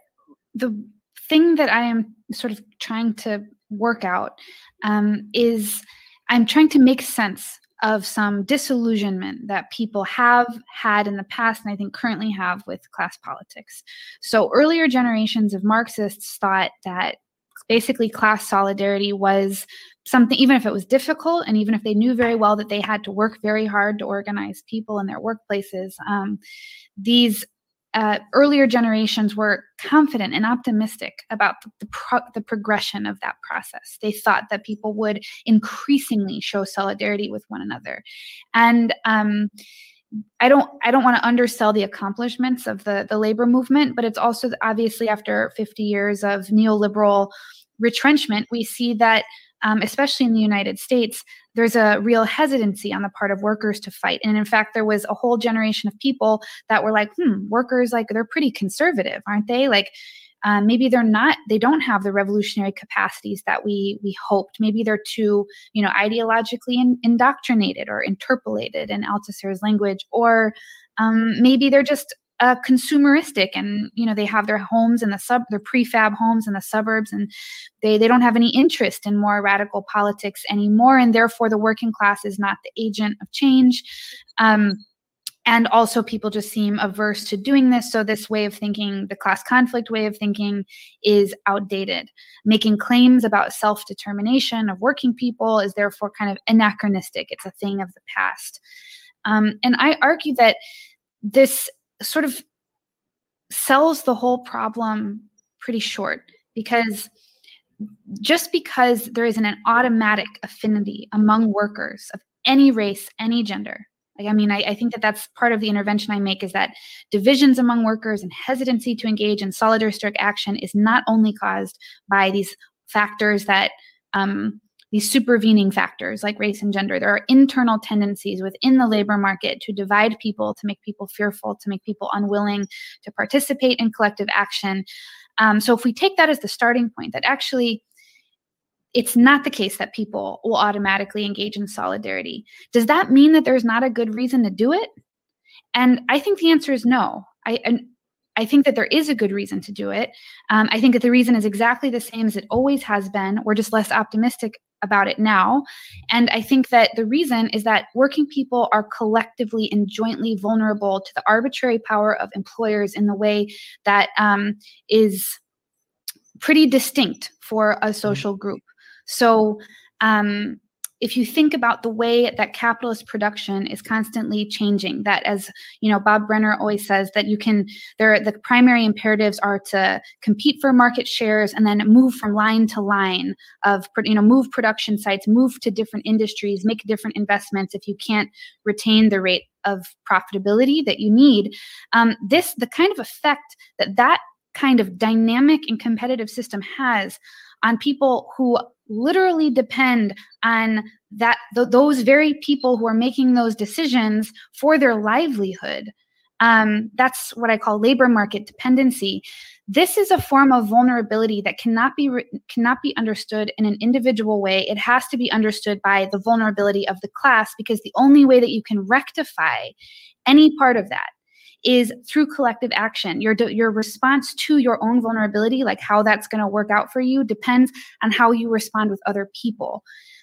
[SPEAKER 12] the thing that I am sort of trying to work out um, is I'm trying to make sense of some disillusionment that people have had in the past and I think currently have with class politics. So earlier generations of Marxists thought that basically class solidarity was something even if it was difficult and even if they knew very well that they had to work very hard to organize people in their workplaces um, these uh, earlier generations were confident and optimistic about the, pro- the progression of that process. They thought that people would increasingly show solidarity with one another, and um, I don't I don't want to undersell the accomplishments of the the labor movement, but it's also obviously after 50 years of neoliberal retrenchment, we see that um, especially in the United States, there's a real hesitancy on the part of workers to fight. And in fact, there was a whole generation of people that were like, hmm, workers, like, they're pretty conservative, aren't they? Like, um, maybe they're not they don't have the revolutionary capacities that we we hoped maybe they're too you know ideologically in, indoctrinated or interpellated in althusser's language or um, maybe they're just uh, consumeristic and you know they have their homes in the sub their prefab homes in the suburbs and they they don't have any interest in more radical politics anymore and therefore the working class is not the agent of change. Um, and also people just seem averse to doing this. So this way of thinking the class conflict way of thinking is outdated. Making claims about self-determination of working people is therefore kind of anachronistic. It's a thing of the past. Um, and i argue that this sort of sells the whole problem pretty short because just because there isn't an automatic affinity among workers of any race, any gender. Like, I mean, I, I, think that that's part of the intervention I make is that divisions among workers and hesitancy to engage in solidaristic action is not only caused by these factors that um, these supervening factors like race and gender. There are internal tendencies within the labor market to divide people, to make people fearful, to make people unwilling to participate in collective action. Um, so if we take that as the starting point, that actually it's not the case that people will automatically engage in solidarity. Does that mean that there's not a good reason to do it? And I think the answer is no. I, I think that there is a good reason to do it. Um, I think that the reason is exactly the same as it always has been. We're just less optimistic about it now. And I think that the reason is that working people are collectively and jointly vulnerable to the arbitrary power of employers in the way that um, is pretty distinct for a social group. So, um, if you think about the way that capitalist production is constantly changing that as you know bob brenner always says that you can there the primary imperatives are to compete for market shares and then move from line to line of you know move production sites move to different industries make different investments if you can't retain the rate of profitability that you need. Um, this the kind of effect that that kind of dynamic and competitive system has on people who literally depend on that th- those very people who are making those decisions for their livelihood. Um, that's what i call labor market dependency. This is a form of vulnerability that cannot be re- cannot be understood in an individual way. It has to be understood by the vulnerability of the class because the only way that you can rectify any part of that is through collective action. Your your response to your own vulnerability, like how that's going to work out for you, depends on how you respond with other people.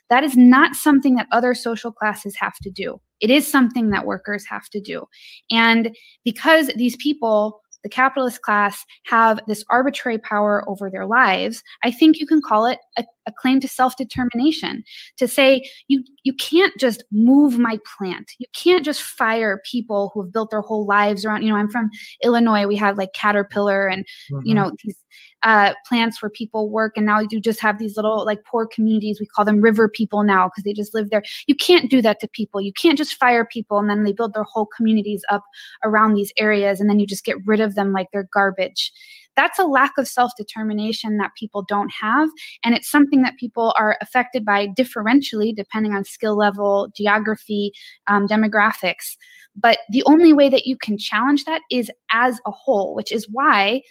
[SPEAKER 12] That is not something that other social classes have to do. It is something that workers have to do. And because these people the capitalist class have this arbitrary power over their lives, I think you can call it a, a claim to self-determination. To say you you can't just move my plant. You can't just fire people who have built their whole lives around. You know, I'm from Illinois. We have like Caterpillar and mm-hmm. you know these uh, plants where people work. And now you just have these little like poor communities. We call them river people now because they just live there. You can't do that to people. You can't just fire people and then they build their whole communities up around these areas and then you just get rid of them like they're garbage. That's a lack of self determination that people don't have. And it's something that people are affected by differentially depending on skill level, geography, um, demographics. But the only way that you can challenge that is as a whole, which is why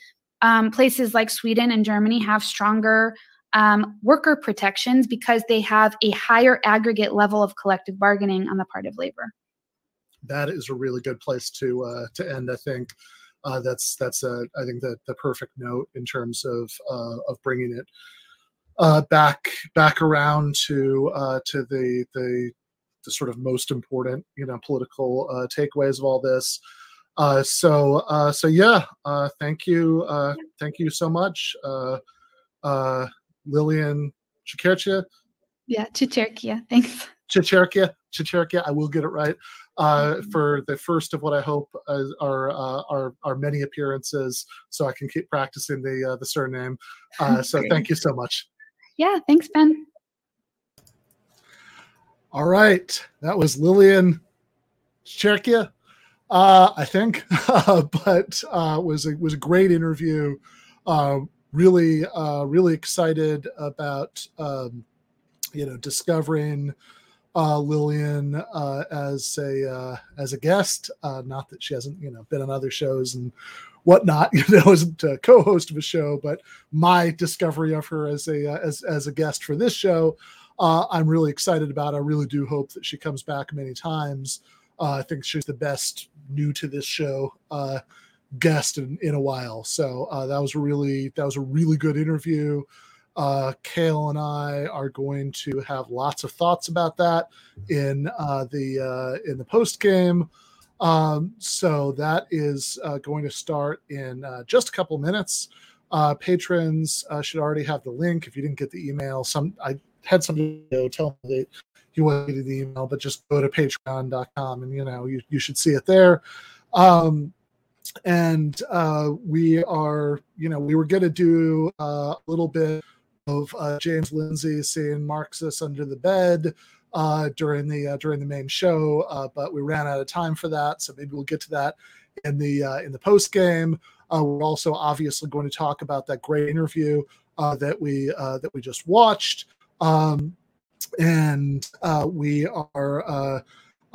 [SPEAKER 12] um, places like Sweden and Germany have stronger um, worker protections because they have a higher aggregate level of collective bargaining on the part of labor.
[SPEAKER 3] That is a really good place to uh, to end. I think uh, that's that's a, I think the the perfect note in terms of uh, of bringing it uh, back back around to uh, to the the the sort of most important you know political uh, takeaways of all this. Uh, so uh, so yeah, uh, thank you, uh, thank you so much, uh, uh, Lillian Chikerchia.
[SPEAKER 12] Yeah, Chicherkia. Thanks.
[SPEAKER 3] Chicherkia, Chicherkia. I will get it right. Uh, for the first of what I hope uh, are uh, are are many appearances, so I can keep practicing the uh, the surname. Uh, so
[SPEAKER 12] Great.
[SPEAKER 3] thank you so much.
[SPEAKER 12] Yeah, thanks, Ben.
[SPEAKER 3] All right, that was Lillian Cherkia, uh, I think, but uh, was a, was a great interview. Uh, really, uh, really excited about um, you know discovering uh, Lillian uh, as a uh, as a guest. Uh, not that she hasn't you know been on other shows and whatnot. You know, isn't a co-host of a show, but my discovery of her as a uh, as as a guest for this show, uh, I'm really excited about. I really do hope that she comes back many times. Uh, I think she's the best new to this show uh, guest in, in a while. So uh, that was really that was a really good interview. Uh, Cale and I are going to have lots of thoughts about that in uh, the uh, in the post game. Um, so that is uh, going to start in uh, just a couple minutes. Uh, patrons uh, should already have the link. If you didn't get the email, some I had somebody tell me that he wasn't getting the email, but just go to patreon.com and you know you, you should see it there. Um, and uh, we are, you know, we were going to do uh, a little bit of uh, James Lindsay seeing Marxists under the bed uh, during the uh, during the main show, uh, but we ran out of time for that, so maybe we'll get to that in the uh, in the post game. Uh, we're also obviously going to talk about that great interview uh, that we uh, that we just watched, um, and uh, we are. Uh,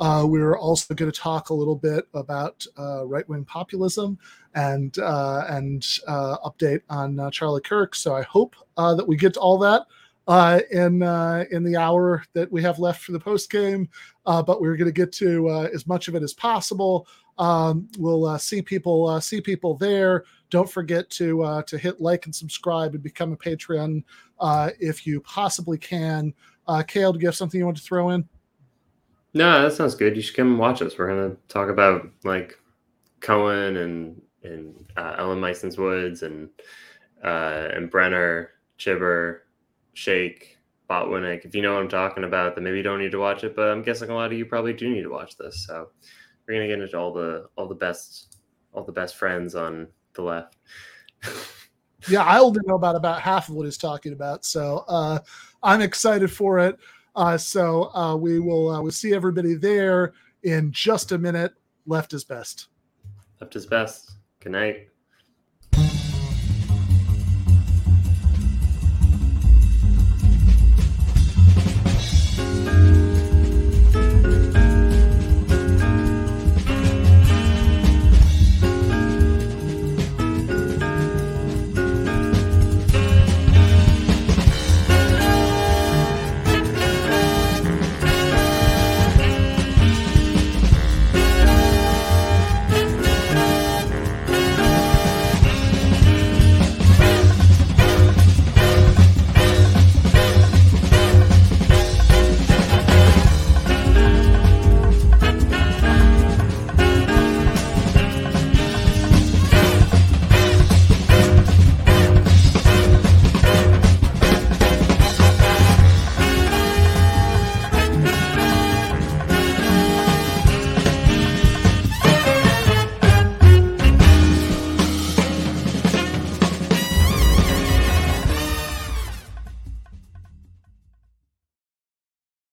[SPEAKER 3] uh, we're also going to talk a little bit about uh, right wing populism and uh, and uh, update on Charlie Kirk. So I hope that we get to all that in in the hour that we have left for the post game. But we're going to get to as much of it as possible. Um, we'll see people see people there. Don't forget to to hit like and subscribe and become a Patreon if you possibly can. Uh, Cale, do you have something you want to throw in?
[SPEAKER 4] No, that sounds good. You should come and watch us. We're gonna talk about like Cohen and and uh, Ellen Meiksins Woods and uh, and Brenner, Chibber, Shaikh, Botwinick. If you know what I'm talking about, then maybe you don't need to watch it. But I'm guessing a lot of you probably do need to watch this. So we're gonna get into all the all the best all the best friends on the left.
[SPEAKER 3] yeah, I only know about about half of what he's talking about, so uh, I'm excited for it. Uh, so uh, we will uh, we'll see everybody there in just a minute. Left is best.
[SPEAKER 4] Left is best. Good night.